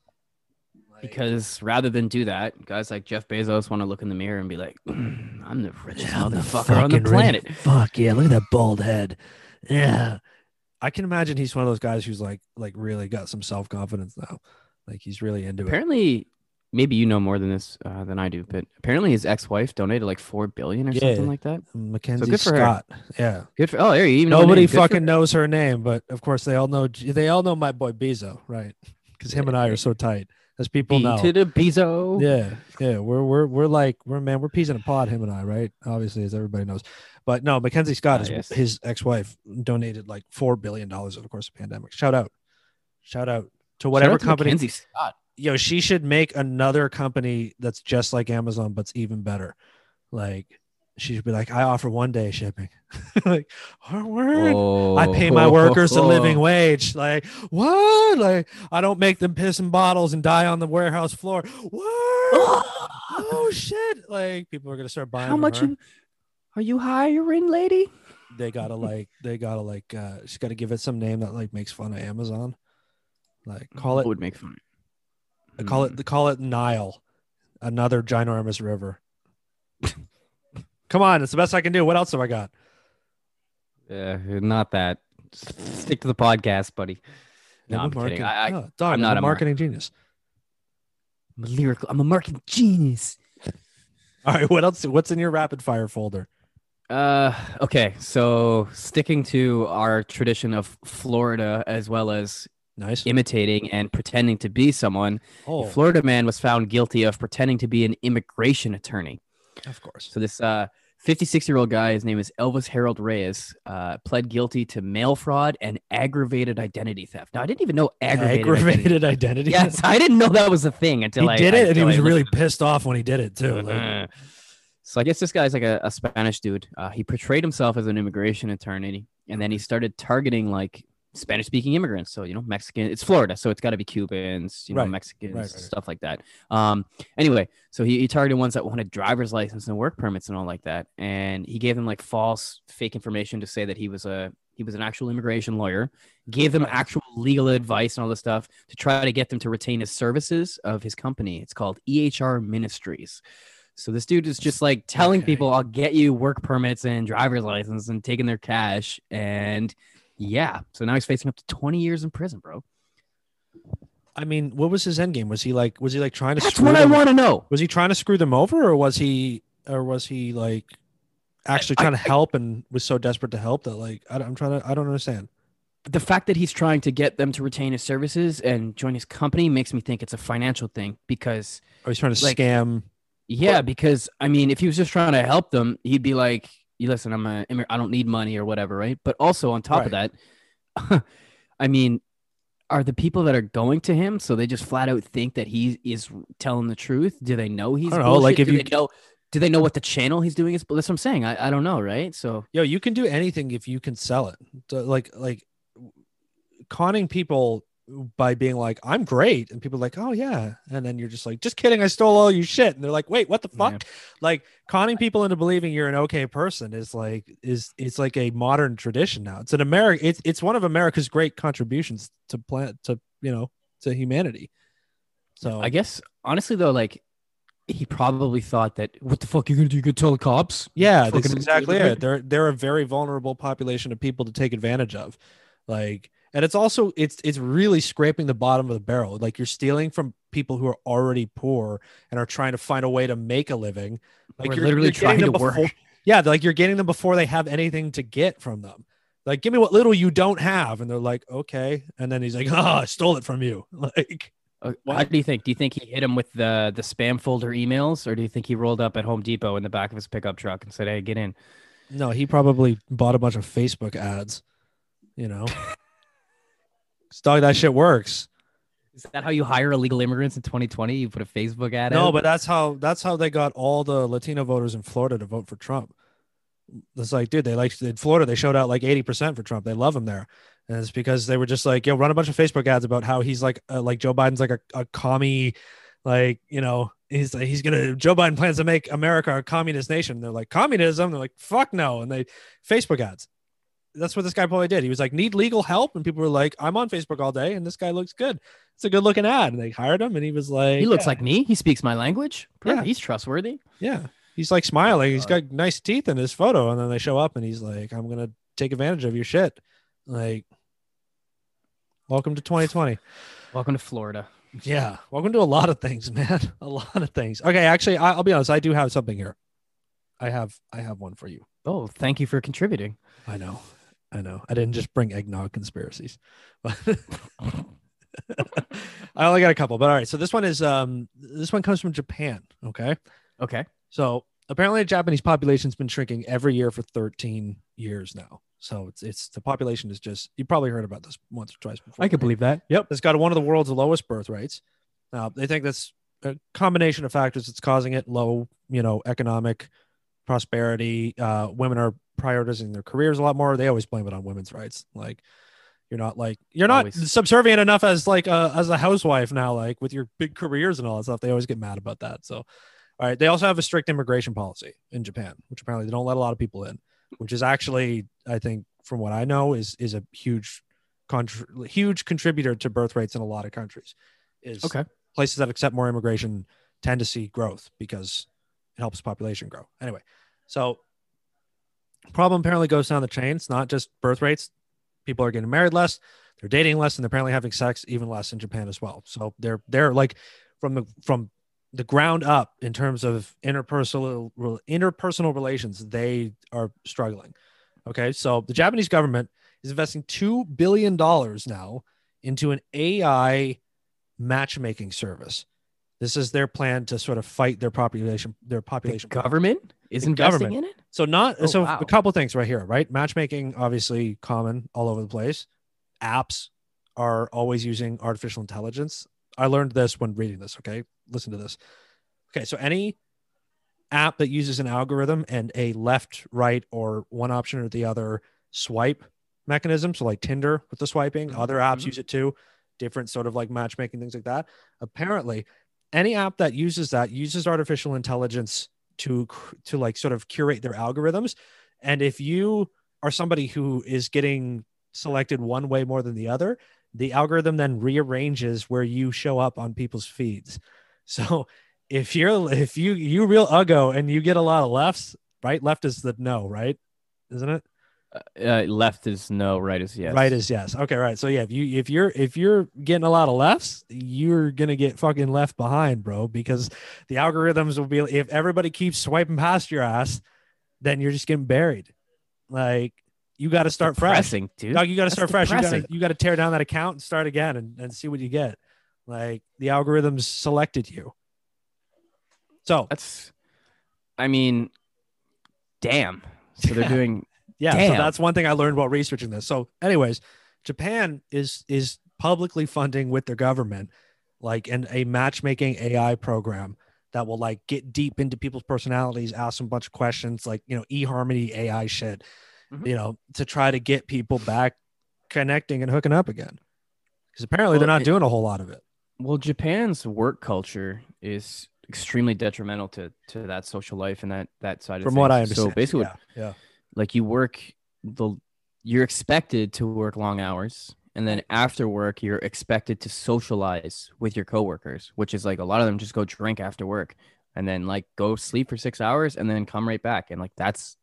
Like, Because rather than do that, guys like Jeff Bezos want to look in the mirror and be like, hmm, "I'm the richest Yeah, I'm the on the fucking rich- planet." fuck yeah, look at that bald head. Yeah. I can imagine he's one of those guys who's like like really got some self-confidence now. Like he's really into it. Apparently, maybe you know more than this uh, than I do, but apparently his ex-wife donated like four billion or Yeah. something like that. Mackenzie good for her. Scott. Yeah. Good for oh, there you even know her Nobody for fucking knows her name, but of course they all know they all know my boy Bezo, right? Because him and I are so tight, as people B know. to the Bezo. Yeah, yeah, we're we're we're like we're man, we're peas in a pod, him and I, right? Obviously, as everybody knows. But no, Mackenzie Scott, Ah, his, yes. his ex-wife, donated like four billion dollars over the course of the pandemic. Shout out, shout out to whatever out to company. Mackenzie Scott. Yo, she should make another company that's just like Amazon, but's even better. Like she should be like, I offer one day shipping. like, our word. Oh, I pay my workers a living wage. Like, what? Like, I don't make them piss in bottles and die on the warehouse floor. What? oh shit! Like, people are gonna start buying. How much her. you, are you hiring, lady? They gotta like. They gotta like. uh She's gotta give it some name that like makes fun of Amazon. Like, call it. would make fun. Call Mm. it. Call it Nile, another ginormous river. Come on, it's the best I can do. What else have I got? Yeah, not that. Just stick to the podcast, buddy. No, I'm I'm a kidding. marketing- I, I, oh, dog, I'm not a a mar- marketing genius. I'm a lyrical. I'm a marketing genius. All right, what else? What's in your rapid fire folder? Uh, okay. So sticking to our tradition of Florida, as well as Nice. imitating and pretending to be someone, Oh, a Florida man was found guilty of pretending to be an immigration attorney. of course. So this uh 56 year old guy, his name is Elvis Harold Reyes, uh, pled guilty to mail fraud and aggravated identity theft. Now I didn't even know aggravated. identity- Aggravated identity. Yes, I didn't know that was a thing until he I did I- it, and he I was really pissed off when he did it too. Like, Uh, so I guess this guy's like a, a Spanish dude. Uh, he portrayed himself as an immigration attorney, and then he started targeting like Spanish speaking immigrants. So you know, Mexican. It's Florida, so it's got to be Cubans, you know, Right. Mexicans, Right, right, stuff like that. Um, anyway, so he, he targeted ones that wanted driver's license and work permits and all like that, and he gave them like false, fake information to say that he was a he was an actual immigration lawyer. Gave them actual legal advice and all this stuff to try to get them to retain his services of his company. It's called EHR Ministries. So this dude is just like telling Okay. people, "I'll get you work permits and driver's license," and taking their cash. And yeah, so now he's facing up to 20 years in prison, bro. I mean, what was his end game? Was he like, was he like trying to? That's what I want to know. Was he trying to screw them over, or was he, or was he like actually I- trying to help and was so desperate to help that like I, am trying to, I don't understand. The fact that he's trying to get them to retain his services and join his company makes me think it's a financial thing because Or he's trying to Like- scam. Yeah, because I mean, if he was just trying to help them, he'd be like, you listen, I'm a, I don't need money or whatever, right? But also on top of that, I mean, are the people that are going to him so they just flat out think that he is telling the truth? Do they know he's I don't know, like, if do you- they know do they know what the channel he's doing is? But that's what I'm saying. I, I don't know, right? So Yo, you can do anything if you can sell it. So, like like conning people by being like, I'm great. And people are like, oh yeah. And then you're just like, just kidding, I stole all your shit. And they're like, wait, what the fuck? Yeah. Like conning people into believing you're an okay person is like is it's like a modern tradition now. It's an America it's it's one of America's great contributions to plant to you know to humanity. So I guess honestly though, like he probably thought that what the fuck you gonna do? You gonna tell the cops? Yeah, that's exactly it. They're they're a very vulnerable population of people to take advantage of. Like and it's also it's it's really scraping the bottom of the barrel. Like you're stealing from people who are already poor and are trying to find a way to make a living. Like We're you're literally getting trying them to work. Yeah, like you're getting them before they have anything to get from them. Like, give me what little you don't have, and they're like, okay. And then he's like, oh, I stole it from you. Like, Uh, What? Do you think? Do you think he hit him with the the spam folder emails, or do you think he rolled up at Home Depot in the back of his pickup truck and said, "Hey, get in"? no, he probably bought a bunch of Facebook ads. You know, 'Cause, dog, that shit works. Is that how you hire illegal immigrants in 2020? You put a Facebook ad No, out? but that's how that's how they got all the Latino voters in Florida to vote for Trump. It's like, dude, they like in Florida, they showed out like 80% for Trump. They love him there. And it's because they were just like, yo, run a bunch of Facebook ads about how he's like uh, like Joe Biden's like a, a commie, like, you know, he's he's gonna Joe Biden plans to make America a communist nation. They're like, communism. They're like, fuck no. And they Facebook ads. That's what this guy probably did. He was like, need legal help. And people were like, I'm on Facebook all day, and this guy looks good. It's a good looking ad. And they hired him, and he was like, he looks yeah. like me. He speaks my language. Yeah. he's trustworthy. Yeah. He's like smiling. He's got nice teeth in his photo. And then they show up and he's like, I'm going to take advantage of your shit. Like, welcome to 2020. Welcome to Florida. Yeah. Welcome to a lot of things, man. A lot of things. Okay. Actually, I'll be honest. I do have something here. I have, I have one for you. Oh, thank you for contributing. I know. I know. I didn't just bring eggnog conspiracies. But I only got a couple, but all right. So this one is um this one comes from Japan. Okay. Okay. So apparently, the Japanese population's been shrinking every year for 13 years now. So it's it's the population is just you probably heard about this once or twice before. I could believe that. Yep, it's got one of the world's lowest birth rates. Now they think that's a combination of factors that's causing it. Low, you know, economic prosperity. Uh, women are prioritizing their careers a lot more. They always blame it on women's rights. Like you're not like you're not Always. subservient enough as like a, as a housewife now. Like with your big careers and all that stuff, they always get mad about that. So, all right, they also have a strict immigration policy in Japan, which apparently they don't let a lot of people in, which is actually I think from what I know is is a huge contr- huge contributor to birth rates in a lot of countries. Is Okay. places that accept more immigration tend to see growth because it helps population grow. Anyway, so problem apparently goes down the chain. It's not just birth rates. People are getting married less, they're dating less, and they're apparently having sex even less in Japan as well. So they're they're like from the from the ground up in terms of interpersonal interpersonal relations, they are struggling. Okay, so the Japanese government is investing two billion dollars now into an AI matchmaking service. This is their plan to sort of fight their population their population problem. government is The investing government. in it. So not Oh, so wow. a couple things right here, right? Matchmaking obviously common all over the place. Apps are always using artificial intelligence. I learned this when reading this, okay? Listen to this. Okay, so any app that uses an algorithm and a left, right or one option or the other swipe mechanism, so like Tinder with the swiping, Mhm, other apps mhm. use it too, different sort of like matchmaking things like that. Apparently, any app that uses that uses artificial intelligence to to like sort of curate their algorithms. And if you are somebody who is getting selected one way more than the other the algorithm then rearranges where you show up on people's feeds. So if you're if you you real uggo and you get a lot of lefts right? Left is the no right? Isn't it Uh, left is no, right is yes. Right is yes. Okay, right. So yeah, if you if you're if you're getting a lot of lefts, you're gonna get fucking left behind, bro. Because the algorithms will be if everybody keeps swiping past your ass, then you're just getting buried. Like you got to start fresh. Dude. Dog, you got to start fresh. You got to you got to tear down that account and start again and, and see what you get. Like the algorithms selected you. So That's, I mean, damn. So they're doing Yeah, so that's one thing I learned while researching this. So, anyways, Japan is is publicly funding with their government like an a matchmaking AI program that will like get deep into people's personalities, ask them a bunch of questions, like you know, eHarmony AI shit, Mhm. you know, to try to get people back connecting and hooking up again. Because apparently they're not it- doing a whole lot of it. Well, Japan's work culture is extremely detrimental to to that social life and that that side of From what I understand. So basically, what- yeah, yeah. Like you work the you're expected to work long hours and then after work you're expected to socialize with your coworkers which is like a lot of them just go drink after work and then like go sleep for 6 hours and then come right back and like that's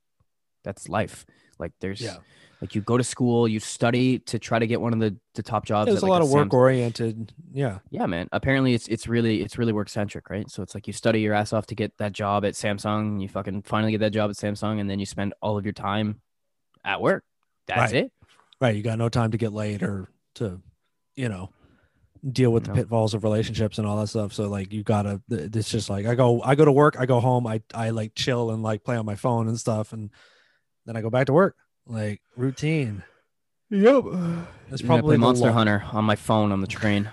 that's life like there's Yeah. Like you go to school you study to try to get one of the, the top jobs There's at, a like, lot of work oriented. Yeah. Yeah, man. Apparently, it's it's really it's really work centric, right? So it's like you study your ass off to get that job at Samsung. You fucking finally get that job at Samsung, and then you spend all of your time at work. That's Right. it. Right. You got no time to get laid or to, you know, deal with the pitfalls of relationships and all that stuff. So like you gotta it's just like I go I go to work, I go home, I I like chill and like play on my phone and stuff and then I go back to work. Like routine. Yep. That's probably play Monster lo- Hunter on my phone on the train.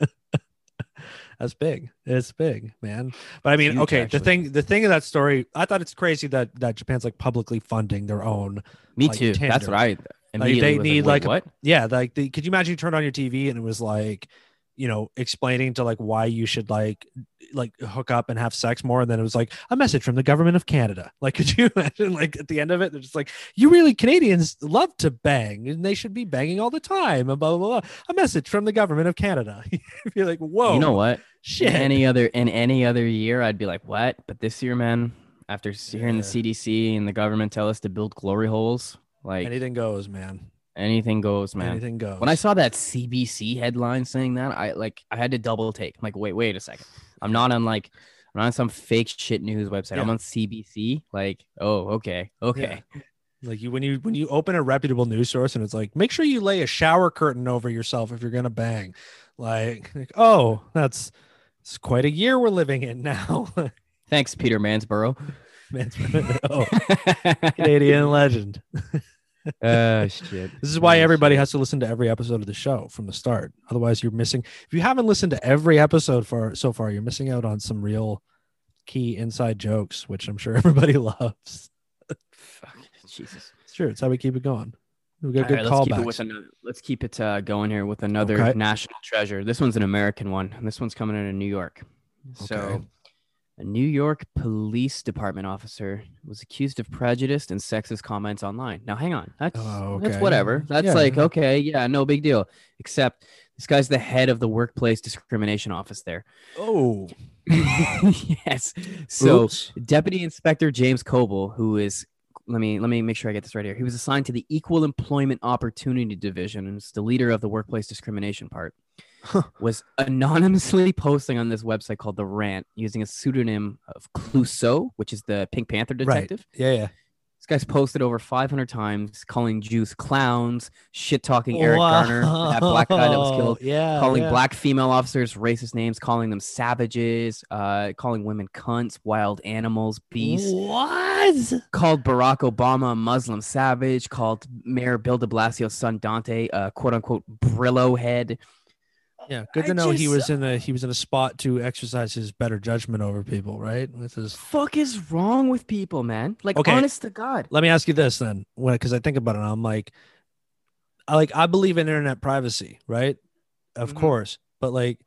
That's big. It's big, man. But I mean, huge, okay, actually. the thing the thing of that story, I thought it's crazy that that Japan's like publicly funding their own Me Like too. That's Tinder. what I immediately they need, like, like, Wait, what? yeah like the, could you imagine you turned on your tv and it was like you know explaining to like why you should like like hook up and have sex more and then it was like a message from the government of canada. Like could you imagine like at the end of it they're just like you really canadians love to bang and they should be banging all the time and blah blah blah, a message from the government of canada. You're like whoa you know what? shit. In any other in any other year, I'd be like, what? But this year, man, after hearing the CDC and the government tell us to build glory holes, like anything goes man anything goes, man. anything goes When I saw that CBC headline saying that, I like I had to double take. I'm like, wait, wait a second. I'm not on like I'm not on some fake shit news website. I'm on CBC. Like, oh, okay, okay. like you when you when you open a reputable news source and it's like make sure you lay a shower curtain over yourself if you're gonna bang like, like oh that's it's quite a year we're living in now Thanks, Peter Mansborough. Mansborough, oh, canadian legend oh shit. this is why everybody has to listen to every episode of the show from the start otherwise you're missing if you haven't listened to every episode for so far you're missing out on some real key inside jokes which i'm sure everybody loves Fuck, Jesus. it's true it's how we keep it going we got All good right, let's keep it another. Let's keep it uh, going here with another Okay. national treasure. This one's an American one. and This one's coming in New York. So, Okay. A New York Police Department officer was accused of prejudice and sexist comments online. Now, hang on. That's Oh, that's whatever. That's Yeah. like okay, yeah, no big deal. Except this guy's the head of the workplace discrimination office there. oh yes. So. Oops. Deputy Inspector James Kobel, who is let me let me make sure I get this right here. He was assigned to the Equal Employment Opportunity Division and is the leader of the workplace discrimination part. Huh. Was anonymously posting on this website called The Rant using a pseudonym of Clouseau, which is the Pink Panther detective. yeah yeah This guy's posted over 500 times calling Jews clowns, shit talking Eric Garner, that black guy that was killed, Yeah, calling yeah. black female officers racist names, calling them savages, uh, calling women cunts, wild animals, beasts What? called Barack Obama a Muslim savage, called Mayor Bill de Blasio's son Dante a quote unquote Brillo head. Yeah, good to I know he was in a he was in a spot to exercise his better judgment over people, right? With his. Fuck is wrong with people, man? Like Okay. honest to God. Let me ask you this then, when because I think about it, I'm like, I like I believe in internet privacy, right? Of Mhm. course, but like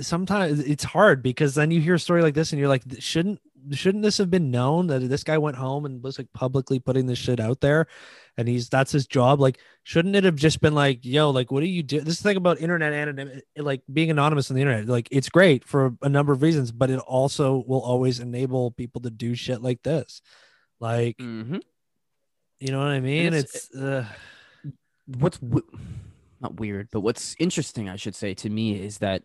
sometimes it's hard because then you hear a story like this and you're like, shouldn't shouldn't this have been known that this guy went home and was like publicly putting this shit out there? And he's that's his job? Like shouldn't it have just been like yo like what do you do? This thing about internet anonymity like being anonymous on the internet like it's great for a number of reasons but it also will always enable people to do shit like this. Like Mm-hmm. you know what i mean? it's- it's, uh, What's w- not weird, but what's interesting, I should say, to me is that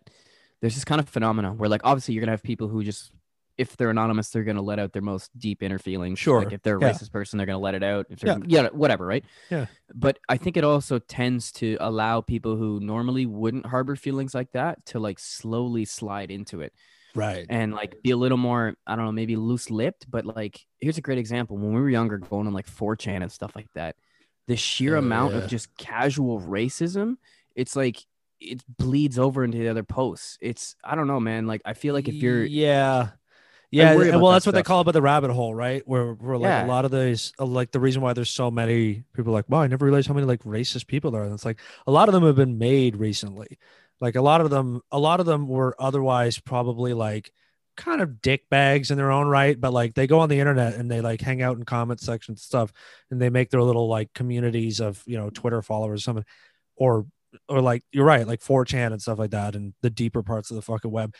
there's this kind of phenomena where, like, obviously, you're gonna have people who just, if they're anonymous, they're gonna let out their most deep inner feelings. Sure, Like, if they're a yeah. racist person, they're gonna let it out. If they're, yeah, whatever, right? Yeah. But I think it also tends to allow people who normally wouldn't harbor feelings like that to like slowly slide into it. right. and like be a little more i don't know maybe loose lipped but like here's a great example when we were younger going on like 4chan and stuff like that the sheer Oh, amount yeah. of just casual racism it's like it bleeds over into the other posts it's i don't know man like i feel like if you're yeah yeah worry and- about well that that's what they call about the rabbit hole right? Where, where like Yeah. a lot of these uh, like the reason why there's so many people like wow i never realized how many like racist people there are. And it's like a lot of them have been made recently. Like a lot of them a lot of them were otherwise probably like kind of dick bags in their own right but like they go on the internet and they like hang out in comment sections and stuff and they make their little like communities of you know twitter followers or something or or like you're right like 4chan and stuff like that and the deeper parts of the fucking web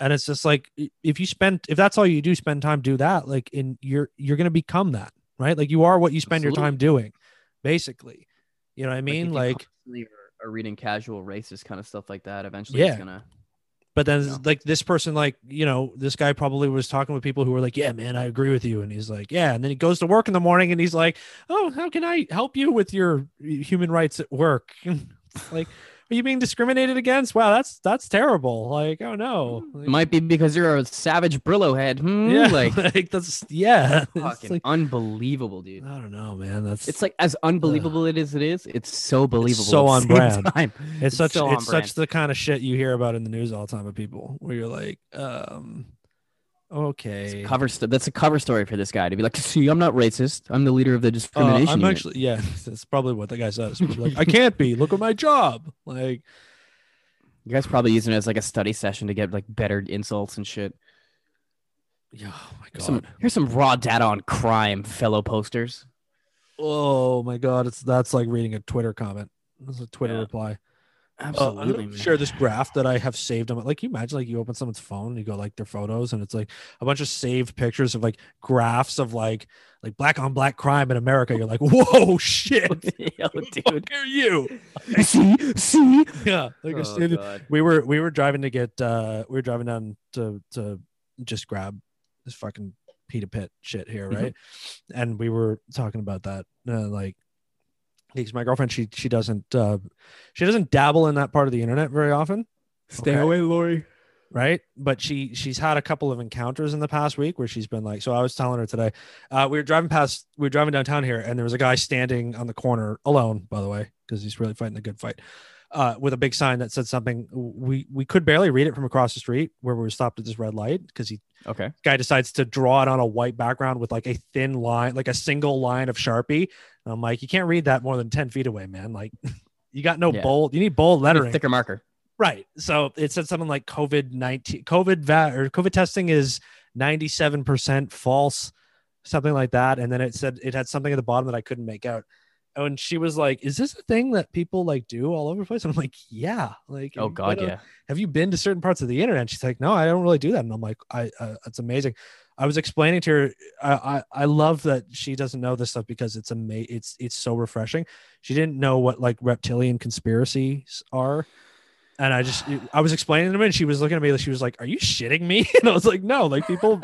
and it's just like if you spend if that's all you do spend time do that like in you're you're gonna become that right? Like you are what you spend your time doing basically. You know what i mean? you like are, are reading casual racist kind of stuff like that eventually Yeah. it's gonna but then No. like this person like you know this guy probably was talking with people who were like yeah man i agree with you. And he's like yeah. And then he goes to work in the morning and he's like oh how can i help you with your human rights at work? Like are you being discriminated against wow that's that's terrible like oh no it might be because you're a savage brillo head hmm? yeah like like that's yeah It's fucking like- unbelievable dude i don't know man that's it's like as unbelievable it is it is it's so believable so on brand. time. it's such so on it's brand. such the kind of shit you hear about in the news all the time of people where you're like um It's okay a cover st- that's a cover story for this guy to be like see i'm not racist i'm the leader of the Uh, discrimination I'm unit." actually yeah. That's probably what the guy says. Like, I can't be. Look at my job. Like, you guys probably using it as like a study session to get like better insults and shit yeah, oh my Here's god. some here's some raw data on crime fellow posters Oh my god. It's that's like reading a Twitter comment. That's a Twitter Yeah. reply. Uh, absolutely I'm man. share this graph that I have saved on. Like, you imagine like you open someone's phone, and you go like their photos, and it's like a bunch of saved pictures of like graphs of like like black on black crime in America. You're like, whoa, shit. Yo, Who dude fuck are you? see see Yeah, like a Oh, standard- we were we were driving to get uh we were driving down to to just grab this fucking pita pit shit here Mhm. right and we were talking about that uh, like because my girlfriend. She she doesn't uh she doesn't dabble in that part of the internet very often. Stay Okay. away lori. Right? But she she's had a couple of encounters in the past week where she's been like so i was telling her today uh we were driving past we were driving downtown here and there was a guy standing on the corner alone by the way because he's really fighting a good fight uh with a big sign that said something we we could barely read it from across the street where we were stopped at this red light because he okay guy decides to draw it on a white background with like a thin line like a single line of sharpie and i'm like you can't read that more than 10 feet away man like you got no Yeah. bold you need bold lettering thicker marker Right. So it said something like COVID 19, COVID va- or COVID testing is 97% false, something like that. And then it said it had something at the bottom that I couldn't make out. And she was like, Is this a thing that people like do all over the place? And I'm like, Yeah. Like, oh god yeah Have you been to certain parts of the internet? And she's like, No, I don't really do that. And I'm like, I, uh, it's amazing. I was explaining to her, I, I, I love that she doesn't know this stuff because it's ama- it's it's so refreshing. She didn't know what like reptilian conspiracies are, and I just I was explaining to her, and she was looking at me, like she was like, "Are you shitting me?" And I was like, "No, like people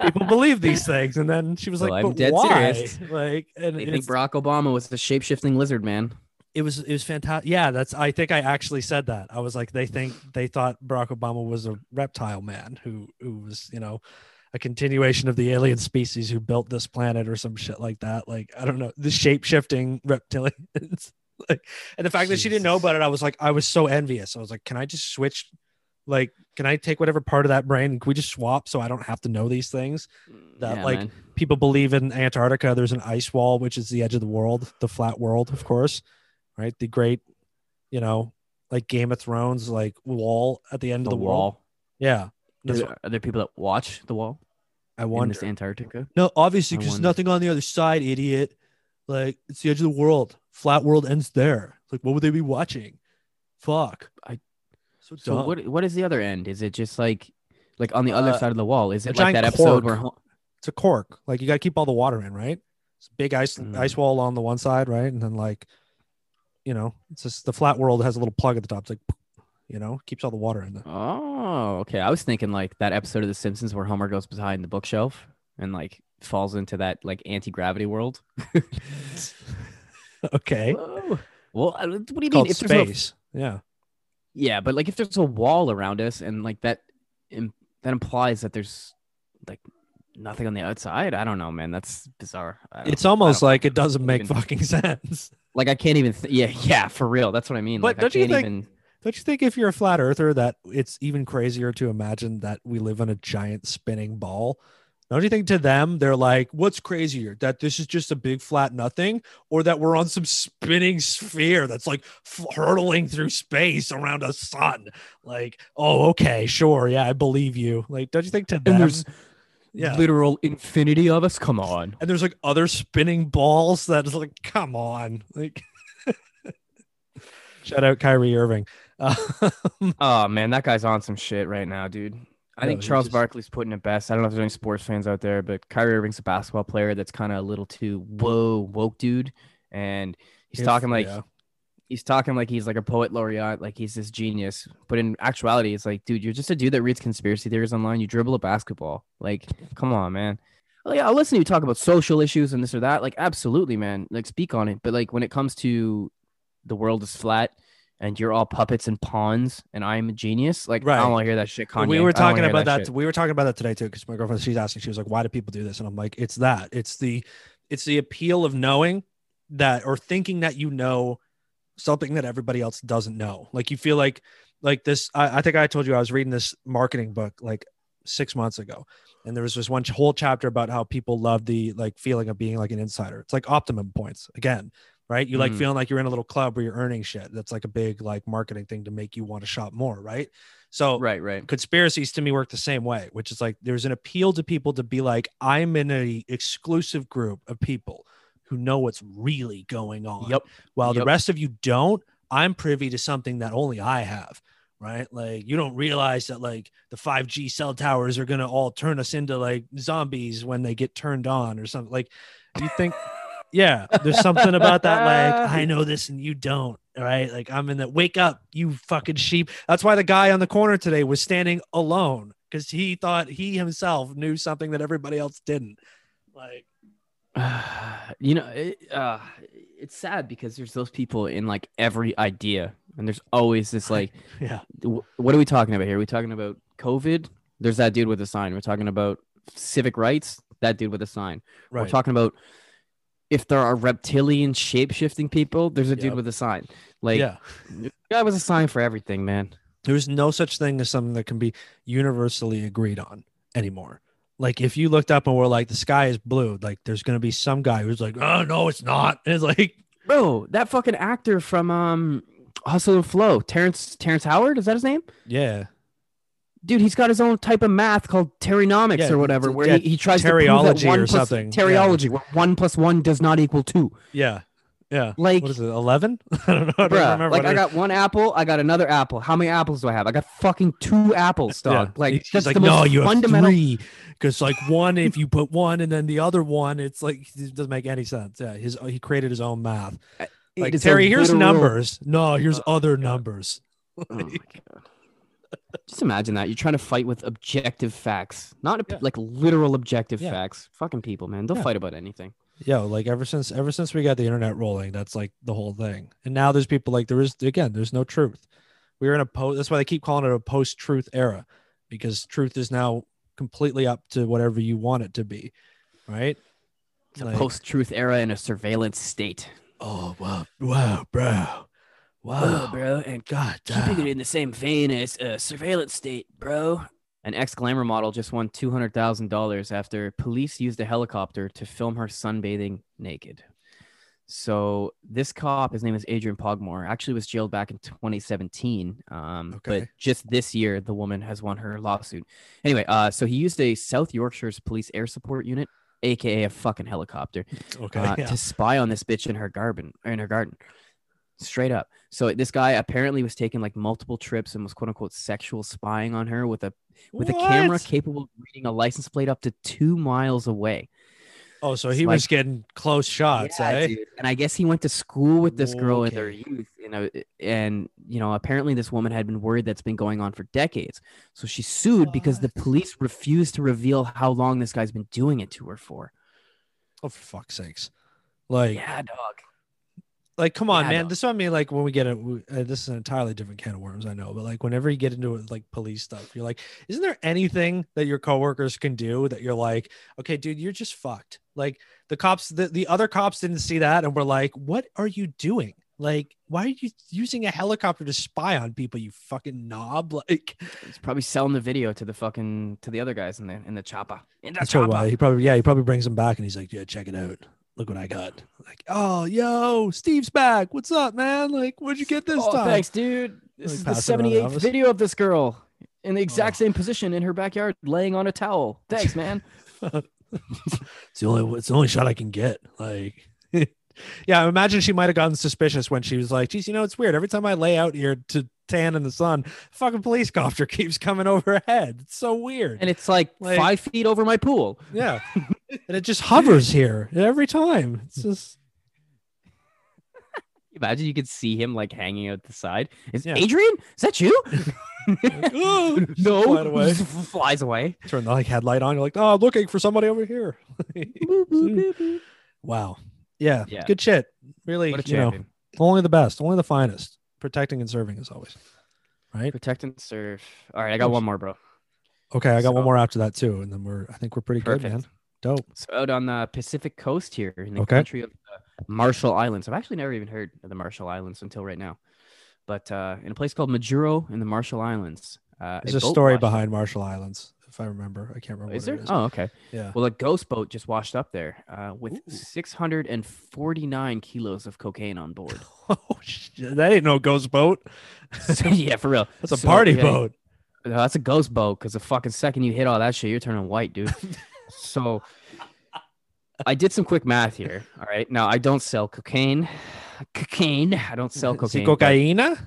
people believe these things." And then she was Well, like, I'm "But dead why?" serious. Like, and they think barack obama was the shape-shifting lizard man it was it was fantastic. Yeah, that's I think I actually said that. I was like, they think they thought Barack Obama was a reptile man who who was you know a continuation of the alien species who built this planet or some shit like that. Like I don't know the shape shifting reptilians. like, and the fact that she didn't know about it, I was like, I was so envious. I was like, can I just switch? Like, can I take whatever part of that brain? Can we just swap so I don't have to know these things? That, Yeah, like, man. people believe in Antarctica. There's an ice wall, which is the edge of the world, the flat world, of course, right? The great, you know, like Game of Thrones, like wall at the end the, of the world. wall Yeah, Are That's there, are there people that watch the wall I in wonder. this Antarctica? No, obviously, because nothing on the other side, idiot. Like it's the edge of the world. Flat world ends there. Like, what would they be watching? Fuck. I- so So what what is the other end? Is it just like like on the other Uh, side of the wall? Is it like that episode cork. where It's a cork. Like you got to keep all the water in, right? It's a big ice Mm. ice wall on the one side, right? And then like, you know, it's just the flat world has a little plug at the top. It's like, you know, keeps all the water in there. Oh, okay. I was thinking like that episode of The Simpsons where Homer goes behind the bookshelf and like falls into that like anti gravity world. okay. Whoa. Well, what do you mean? If there's no- space. Yeah. yeah, but like if there's a wall around us and like that, im- that implies that there's like nothing on the outside. I don't know, man. That's bizarre. It's almost like it doesn't make even- fucking sense. like I can't even. Th- yeah, yeah, for real. That's what I mean. But like don't you can't think- even. Don't you think if you're a flat earther that it's even crazier to imagine that we live on a giant spinning ball? Don't you think to them they're like, what's crazier? That this is just a big flat nothing, or that we're on some spinning sphere that's like f- hurtling through space around a sun? Like, oh, okay, sure, yeah, I believe you. Like, don't you think to them? there's yeah. literal infinity of us. Come on. and there's like other spinning balls that's like, come on, like. Shout out Kyrie Irving. Uh, Oh man, that guy's on some shit right now, dude. I No, think Charles just- Barkley's putting it best. I don't know if there's any sports fans out there, but Kyrie Irving's a basketball player that's kind of a little too whoa woke dude, and he's If- talking like yeah. he's talking like he's like a poet laureate, like he's this genius. But in actuality, it's like, dude, you're just a dude that reads conspiracy theories online. You dribble a basketball. Like, come on, man. Like, I'll listen to you talk about social issues and this or that. Like, absolutely, man. Like, speak on it. But like, when it comes to the world is flat and you're all puppets and pawns and I'm a genius, like, I don't want to hear that shit. Kanye. we were talking about that. shit. we were talking about that today too because my girlfriend she's asking she was like why do people do this and i'm like it's that it's the it's the appeal of knowing that or thinking that you know something that everybody else doesn't know like you feel like like this i, I think i told you i was reading this marketing book like six months ago and there was this one whole chapter about how people love the like feeling of being like an insider it's like optimum points again right you like Mm. feeling like you're in a little club where you're earning shit that's like a big like marketing thing to make you want to shop more right so Right, right. conspiracies to me work the same way, which is like there's an appeal to people to be like, I'm in a exclusive group of people who know what's really going on. Yep. While the rest of you don't, I'm privy to something that only I have. Right. Like you don't realize that like the 5G cell towers are gonna all turn us into like zombies when they get turned on or something. Like do you think yeah, there's something about that. Like, I know this and you don't. Right. Like, I'm in the wake up, you fucking sheep. That's why the guy on the corner today was standing alone because he thought he himself knew something that everybody else didn't. Like, you know, it, uh, it's sad because there's those people in like every idea, and there's always this like, yeah. w- what are we talking about here? Are we talking about COVID? There's that dude with a sign. We're talking about civic rights. That dude with a sign. Right. We're talking about if there are reptilian shape shifting people. There's a dude with a sign. Like, yeah. guy was a sign for everything, man. There's no such thing as something that can be universally agreed on anymore. Like, if you looked up and were like, the sky is blue, like, there's going to be some guy who's like, oh, no, it's not. And it's like, Bro, that fucking actor from um Hustle and Flow, Terrence Terrence Howard, is that his name? yeah. Dude, he's got his own type of math called Terrynomics Yeah, or whatever, where yeah, he, he tries to prove that one or plus, something, yeah. Where one plus one does not equal two. Yeah. Yeah. Like, what is it? 11? I don't know. I don't bruh, remember. like what I got one apple, I got another apple. How many apples do I have? I got fucking two apples, Yeah. dog. Like, He's that's like, the no, most you have three. Because like one, if you put one and then the other one, it's like it doesn't make any sense. Yeah, his he created his own math. Like Terry, here's literal- numbers. No, here's Oh, other God. numbers. Oh my god. Just imagine that. You're trying to fight with objective facts, not Yeah. like literal objective Yeah. facts. Fucking people, man. They'll Yeah. fight about anything. Yo, like ever since ever since we got the internet rolling, that's like the whole thing. And now there's people like there is again, there's no truth. We're in a post. That's why they keep calling it a post-truth era, because truth is now completely up to whatever you want it to be, right? It's a post truth era in a surveillance state. Oh wow, wow, bro, wow, bro. And God keeping damn. it in the same vein as a surveillance state, bro. An ex glamour model just won two hundred thousand dollars after police used a helicopter to film her sunbathing naked. So this cop, his name is Adrian Pogmore, actually was jailed back in 2017. Um, Okay. but just this year, the woman has won her lawsuit. Anyway, uh, so he used a South Yorkshire's police air support unit, aka a fucking helicopter, Okay, uh, yeah. to spy on this bitch in her garden in her garden straight up. So this guy apparently was taking like multiple trips and was quote unquote sexual spying on her with a with a camera capable of reading a license plate up to two miles away. Oh, so he was getting close shots, Yeah, eh? dude. and i guess he went to school with this girl in their youth you know and you know apparently this woman had been worried that's been going on for decades. So she sued because the police refused to reveal how long this guy's been doing it to her for. Oh, for fuck's sakes! Like, yeah dog Like, come on, Yeah, man. This is what I mean. Like, when we get it, uh, this is an entirely different can of worms, I know. But like, whenever you get into like police stuff, you're like, isn't there anything that your coworkers can do that you're like, okay, dude, you're just fucked. Like, the cops, the, the other cops didn't see that and were like, what are you doing? Like, why are you using a helicopter to spy on people, you fucking knob? Like, He's probably selling the video to the fucking to the other guys in the in the chopper. In the that's chopper. why he probably, yeah, he probably brings them back and he's like, yeah, check it out. Look what I got. Like, oh, yo, Steve's back. What's up, man? Like, where'd you get this oh, time? thanks, dude. This Like is the passing around the 78th video of this girl in the oh. exact Oh. same position in her backyard, laying on a towel. Thanks, man. It's the only it's the only shot I can get. Like yeah, I imagine she might have gotten suspicious when she was like, geez, you know, it's weird. Every time I lay out here to tan in the sun, fucking police copter keeps coming overhead. It's so weird. and it's like, Like- five feet over my pool. yeah. and it just hovers here every time. It's just Imagine you could see him like hanging out the side. Is Yeah. Adrian? Is that you? oh, no, flying away. flies away. turn the like headlight on. You're like, oh, I'm looking for somebody over here. wow. Yeah, Yeah. Good shit. Really, a you know, only the best, only the finest. Protecting and serving as always. Right. Protect and serve. All right, I got one more, bro. Okay, I got one more after that too, and then we're I think we're pretty good, man. Dope. So out on the Pacific coast here in the Okay. country of the Marshall Islands. I've actually never even heard of the Marshall Islands until right now. But uh, in a place called Majuro in the Marshall Islands. Uh, There's a boat story behind Marshall Islands, if I remember. I can't remember Is there? is. Oh, okay. yeah. Well, a ghost boat just washed up there uh, with Ooh. 649 kilos of cocaine on board. Oh shit. That ain't no ghost boat. So, yeah, for real. That's a So, party yeah, boat. No, that's a ghost boat because the fucking second you hit all that shit, you're turning white, dude. so I did some quick math here. All right. Now I don't sell cocaine. Cocaine. I don't sell cocaine. but-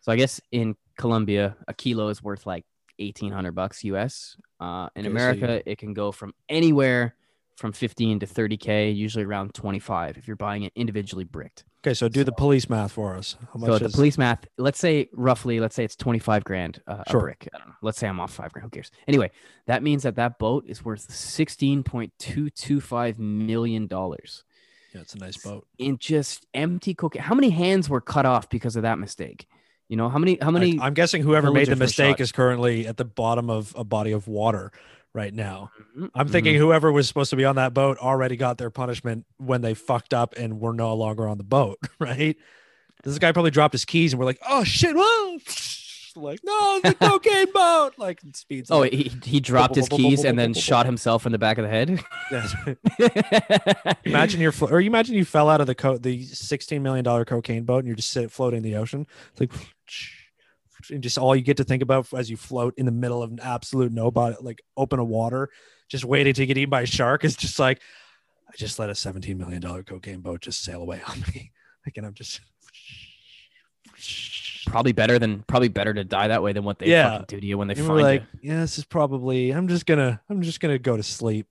So I guess in Colombia, a kilo is worth like eighteen hundred bucks US. Uh, in Okay, so America, it can go from anywhere from fifteen to thirty k, usually around twenty five if you're buying it individually bricked. Okay, so do the police math for us. How much So the is police math, let's say roughly, let's say it's 25 grand uh, Sure. a brick. I don't know. Let's say I'm off five grand. Who cares? Anyway, that means that that boat is worth $16.225 million Yeah, it's a nice boat. in just empty cocaine. How many hands were cut off because of that mistake? You know, how many, how many? I, am guessing whoever made the mistake is currently at the bottom of a body of water right now. Mhm, I'm thinking whoever was supposed to be on that boat already got their punishment when they fucked up and were no longer on the boat, right? This guy probably dropped his keys and we're like, oh shit, whoa. Like, no, the cocaine boat. Like speeds. Oh, up. he, he dropped his keys and then shot himself in the back of the head. Right. imagine you're, flo- or you imagine you fell out of the co- the 16 million dollar cocaine boat and you're just sitting floating in the ocean. It's like, and just all you get to think about as you float in the middle of an absolute nobody, like open of water, just waiting to get eaten by a shark is just like, I just let a 17 million dollar cocaine boat just sail away on me. Like, and I'm just. Probably better than probably better to die that way than what they Yeah. fucking do to you when they And find like, you. yeah, this is probably. I'm just gonna. I'm just gonna go to sleep.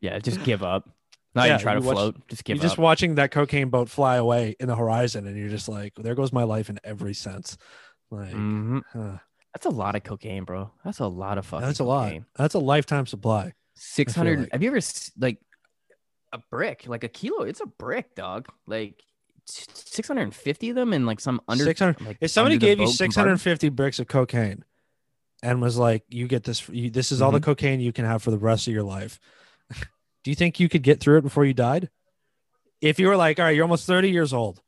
Yeah, just give up. Not Yeah, even try to watch- float. Just give you're up. just watching that cocaine boat fly away in the horizon, and you're just like, there goes my life in every sense. Like, Mhm. huh. That's a lot of cocaine, bro. That's a lot of fucking. that's a lot. That's a lifetime supply. Six hundred. like. Have you ever like a brick, like a kilo? It's a brick, dog. Like six hundred and fifty of them, and like some under. 600 Like, If somebody gave you boat 650 bricks of cocaine and was like, you get this, you, this is all the Mhm. cocaine you can have for the rest of your life, do you think you could get through it before you died? If you were like, all right, you're almost 30 years old.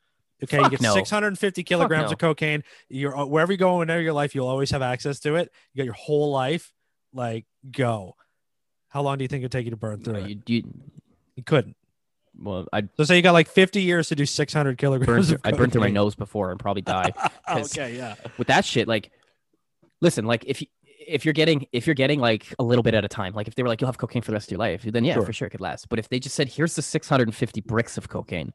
Okay, Fuck you get no. 650 kilograms no. of cocaine. You're uh, wherever you go, whenever your life, you'll always have access to it. You got your whole life. Like, go. How long do you think it'd take you to burn through No, it? you, you, You couldn't. Well, I So say you got like 50 years to do 600 kilograms. I burned through my nose before and probably die. okay, yeah. with that shit, like, listen, like if if you're getting if you're getting like a little bit at a time, like if they were like you'll have cocaine for the rest of your life, then yeah, Sure. for sure it could last. But if they just said here's the 650 bricks of cocaine,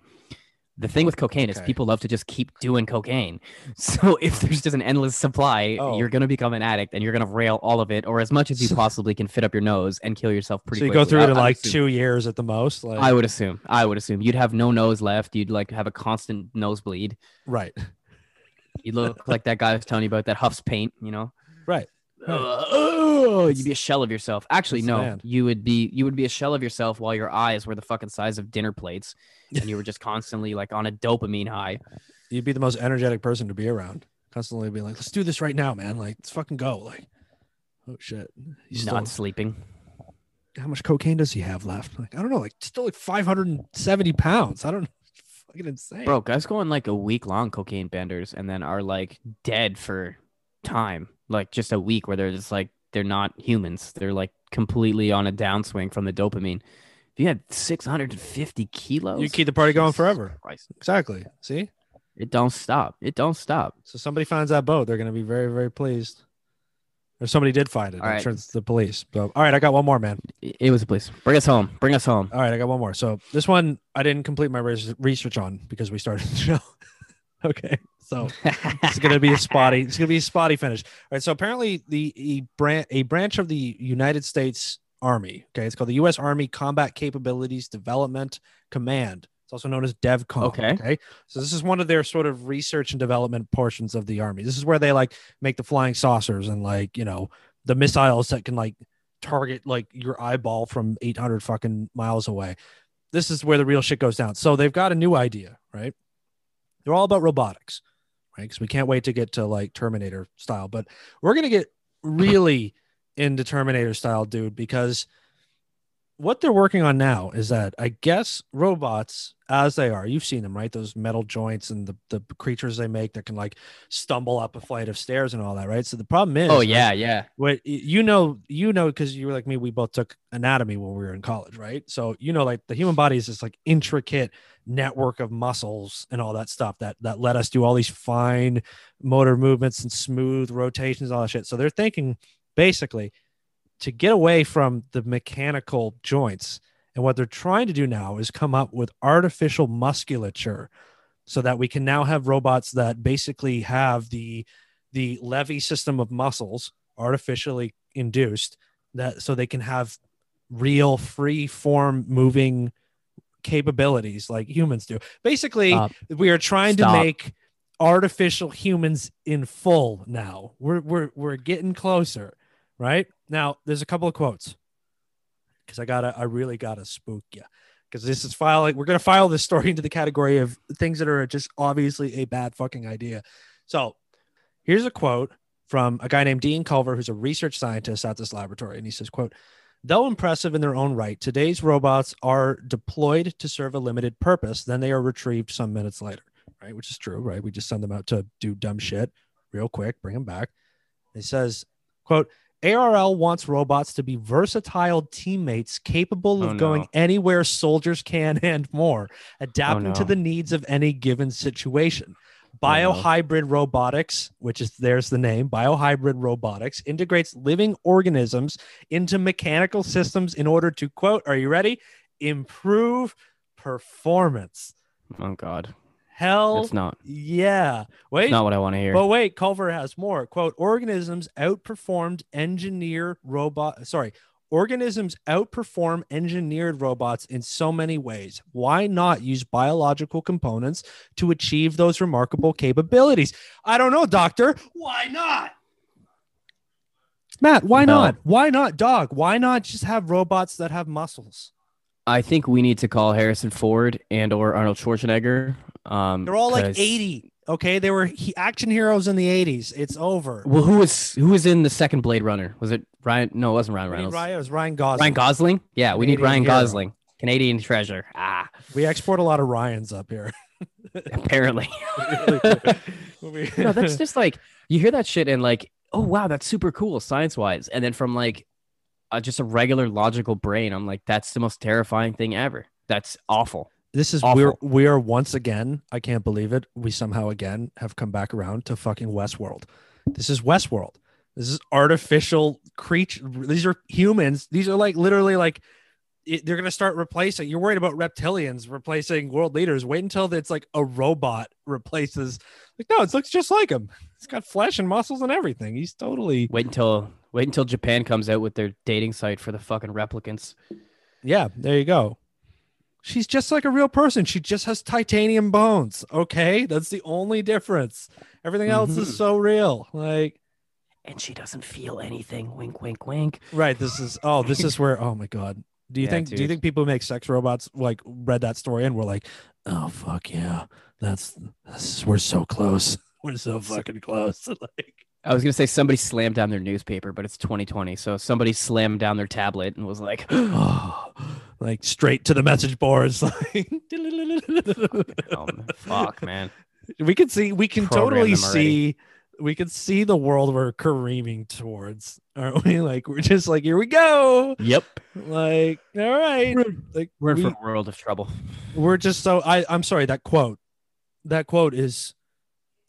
the thing with cocaine is people love to just keep doing cocaine. So if there's just an endless supply, Oh. you're gonna become an addict and you're gonna rail all of it or as much as you possibly can fit up your nose and kill yourself pretty. So you quickly. go through it in like assume. two years at the most. Like, I would assume. I would assume you'd have no nose left. You'd like have a constant nosebleed. right. You look like that guy I was telling you about that huffs paint. You know. Right. Uh, oh, you'd be a shell of yourself. Actually, no, man. you would be you would be a shell of yourself while your eyes were the fucking size of dinner plates, and you were just constantly like on a dopamine high. You'd be the most energetic person to be around. Constantly being like, let's do this right now, man. Like, let's fucking go. Like, oh shit. He's not still, sleeping. how much cocaine does he have left? Like, I don't know. Like, still like 570 pounds. I don't. Fucking insane. Bro, guys go on like a week long cocaine benders and then are like dead for time. Like just a week where they're just like they're not humans. They're like completely on a downswing from the dopamine. If you had 650 kilos, You keep the party going forever. Christ. Exactly. See? It don't stop. It don't stop. So somebody finds that boat, they're gonna be very, very pleased. Or somebody did find it. All I'm right. the police. So all right, I got one more, man. It it was a police. Bring us home. Bring us home. All right, I got one more. So this one I didn't complete my research on because we started the show. okay. So it's gonna be a spotty. It's gonna be a spotty finish. All right. So apparently, the a branch a branch of the United States Army. Okay, it's called the U.S. Army Combat Capabilities Development Command. It's also known as DevCom. Okay. Okay. So this is one of their sort of research and development portions of the army. This is where they like make the flying saucers and like you know the missiles that can like target like your eyeball from 800 fucking miles away. This is where the real shit goes down. So they've got a new idea, right? They're all about robotics, right? Because we can't wait to get to like Terminator style, but we're gonna get really into Terminator style, dude, because what they're working on now is that I guess robots, as they are, you've seen them, right? Those metal joints and the, the creatures they make that can like stumble up a flight of stairs and all that, right? So the problem is, Oh yeah, yeah. what you know, you know, because you were like me, we both took anatomy when we were in college, right? So you know, like the human body is this like intricate network of muscles and all that stuff that that let us do all these fine motor movements and smooth rotations, all that shit. So they're thinking basically to get away from the mechanical joints. And what they're trying to do now is come up with artificial musculature so that we can now have robots that basically have the the levy system of muscles artificially induced that so they can have real free form moving capabilities like humans do. Basically, Stop. we are trying Stop. to make artificial humans in full now. We're we're we're getting closer, right? Now, there's a couple of quotes because I gotta I really gotta spook you because this is filing. We're gonna file this story into the category of things that are just obviously a bad fucking idea. So here's a quote from a guy named Dean Culver, who's a research scientist at this laboratory, and he says, "quote." Though impressive in their own right, today's robots are deployed to serve a limited purpose, then they are retrieved some minutes later, right? Which is true, right? We just send them out to do dumb shit real quick, bring them back. He says, quote, ARL wants robots to be versatile teammates capable oh, of Oh, going anywhere soldiers can and more, adapting to no. the needs of any given situation. Oh, no. Biohybrid robotics, which is there's the name, biohybrid robotics integrates living organisms into mechanical systems in order to quote, are you ready? Improve performance. Oh god. Hell it's not yeah. Wait, that's not what I want to hear. but wait, Culver has more. Quote, organisms outperformed engineer robot sorry, organisms outperform engineered robots in so many ways. Why not use biological components to achieve those remarkable capabilities? I don't know, doctor. Why not? Matt, why No. not? Why not, dog? Why not just have robots that have muscles? I think we need to call Harrison Ford and or Arnold Schwarzenegger. Um, They're all like 80. Okay, they were he- action heroes in the 80s. It's over. Well, who was who was in the second Blade Runner? Was it Ryan? No, it wasn't Ryan Reynolds. Ryan, it was Ryan Gosling. Ryan Gosling? Yeah, we need Ryan hero. Gosling. Canadian treasure. Ah, We export a lot of Ryans up here. apparently. No, that's just like you hear that shit and like, oh wow, that's super cool science wise, and then from like uh, just a regular logical brain, I'm like, that's the most terrifying thing ever. That's awful. This is Awful. we're we are once again. I can't believe it. We somehow again have come back around to fucking Westworld. This is Westworld. This is artificial creature. These are humans. These are like literally like it, they're gonna start replacing. You're worried about reptilians replacing world leaders. Wait until it's like a robot replaces. Like no, it looks just like him. It's got flesh and muscles and everything. He's totally Wait until wait until Japan comes out with their dating site for the fucking replicants. Yeah, there you go. She's just like a real person. She just has titanium bones. Okay. That's the only difference. Everything else Mhm. is so real. Like, and she doesn't feel anything. Wink, wink, wink. Right. This is oh, this is where oh my god. Do you Yeah, think do you think people who make sex robots like read that story and were like, oh fuck yeah, that's, that's we're so close. We're so fucking close. like I was gonna say somebody slammed down their newspaper, but it's 2020, so somebody slammed down their tablet and was like, oh, like straight to the message boards. Like "Oh fuck, man." we can see we can Program totally see we can see the world we're careening towards aren't we? Like we're just like here we go. Yep, like all right. Like we're in we, for a world of trouble. we're just so i i'm sorry that quote that quote is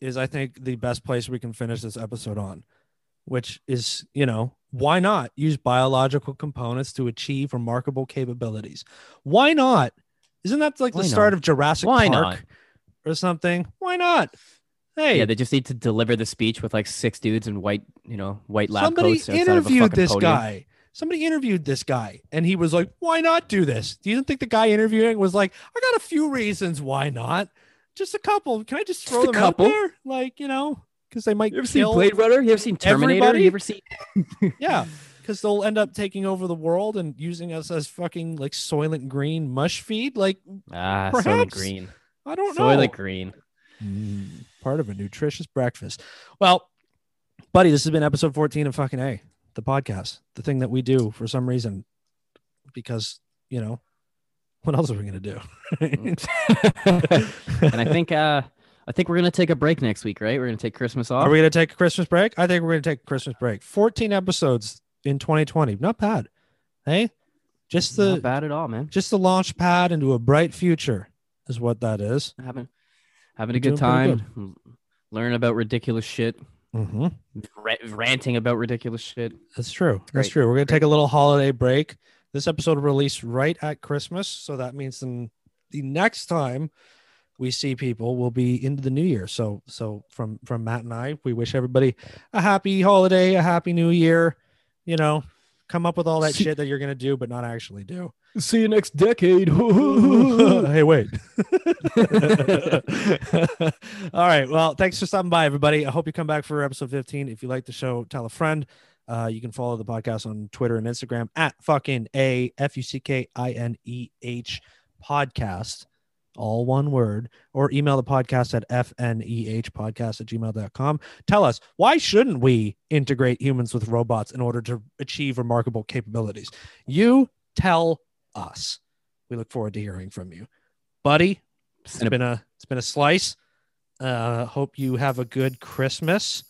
is i think the best place we can finish this episode on which is you know why not use biological components to achieve remarkable capabilities? Why not? Isn't that like Why the start of jurassic Why park not? or something? Why not? Hey. Yeah, they just need to deliver the speech with like six dudes in white, you know, white lab somebody coats a interviewed this podium. guy. Somebody interviewed this guy and he was like why not do this? Do you think the guy interviewing was like i got a few reasons why not. Just a couple. Can i just throw a them couple. out there? Like you know because they might You ever seen Blade Runner? You ever seen Terminator? everybody? You ever seen? yeah because they'll end up taking over the world and using us as fucking like soylent green mush feed like Ah, Soylent Green. i don't know Soylent Green. Mm, part of a nutritious breakfast. Well, buddy, this has been episode 14 of fucking A, the podcast, the thing that we do for some reason, because, you know, what else are we going to do? and I think uh I think we're gonna take a break next week, right? We're gonna take Christmas off. Are we going to take a Christmas break? I think we're going to take a Christmas break. 14 episodes in 2020. Not bad. Hey, just the Not bad at all, man. just the launch pad into a bright future is what that is. Having having a good time, learning about ridiculous shit, Mm-hmm. ra- ranting about ridiculous shit. That's true. That's Great. true. We're gonna Great. take a little holiday break. This episode will release right at Christmas, so that means then the next time we see people will be into the new year. So, so from from Matt and I, we wish everybody a happy holiday, a happy new year. You know, come up with all that See- shit that you're gonna do, but not actually do. See you next decade. hey, wait. All right. Well, thanks for stopping by, everybody. I hope you come back for episode 15. If you like the show, tell a friend. Uh, you can follow the podcast on Twitter and Instagram at fucking a f u c k i n e h podcast, all one word, or email the podcast at fneh podcast at gmail.com. Tell us why shouldn't we integrate humans with robots in order to achieve remarkable capabilities? You tell us. We look forward to hearing from you, buddy. It's been a it's been a slice. Uh, hope you have a good Christmas.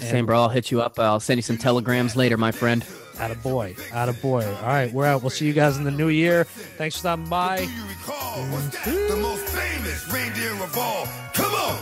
Same, bro. I'll hit you up. I'll send you some telegrams later, my friend. Atta boy, atta boy. All right, we're out. We'll see you guys in the new year. Thanks for stopping by. Do you recall? Was that the most famous reindeer of all? Come on,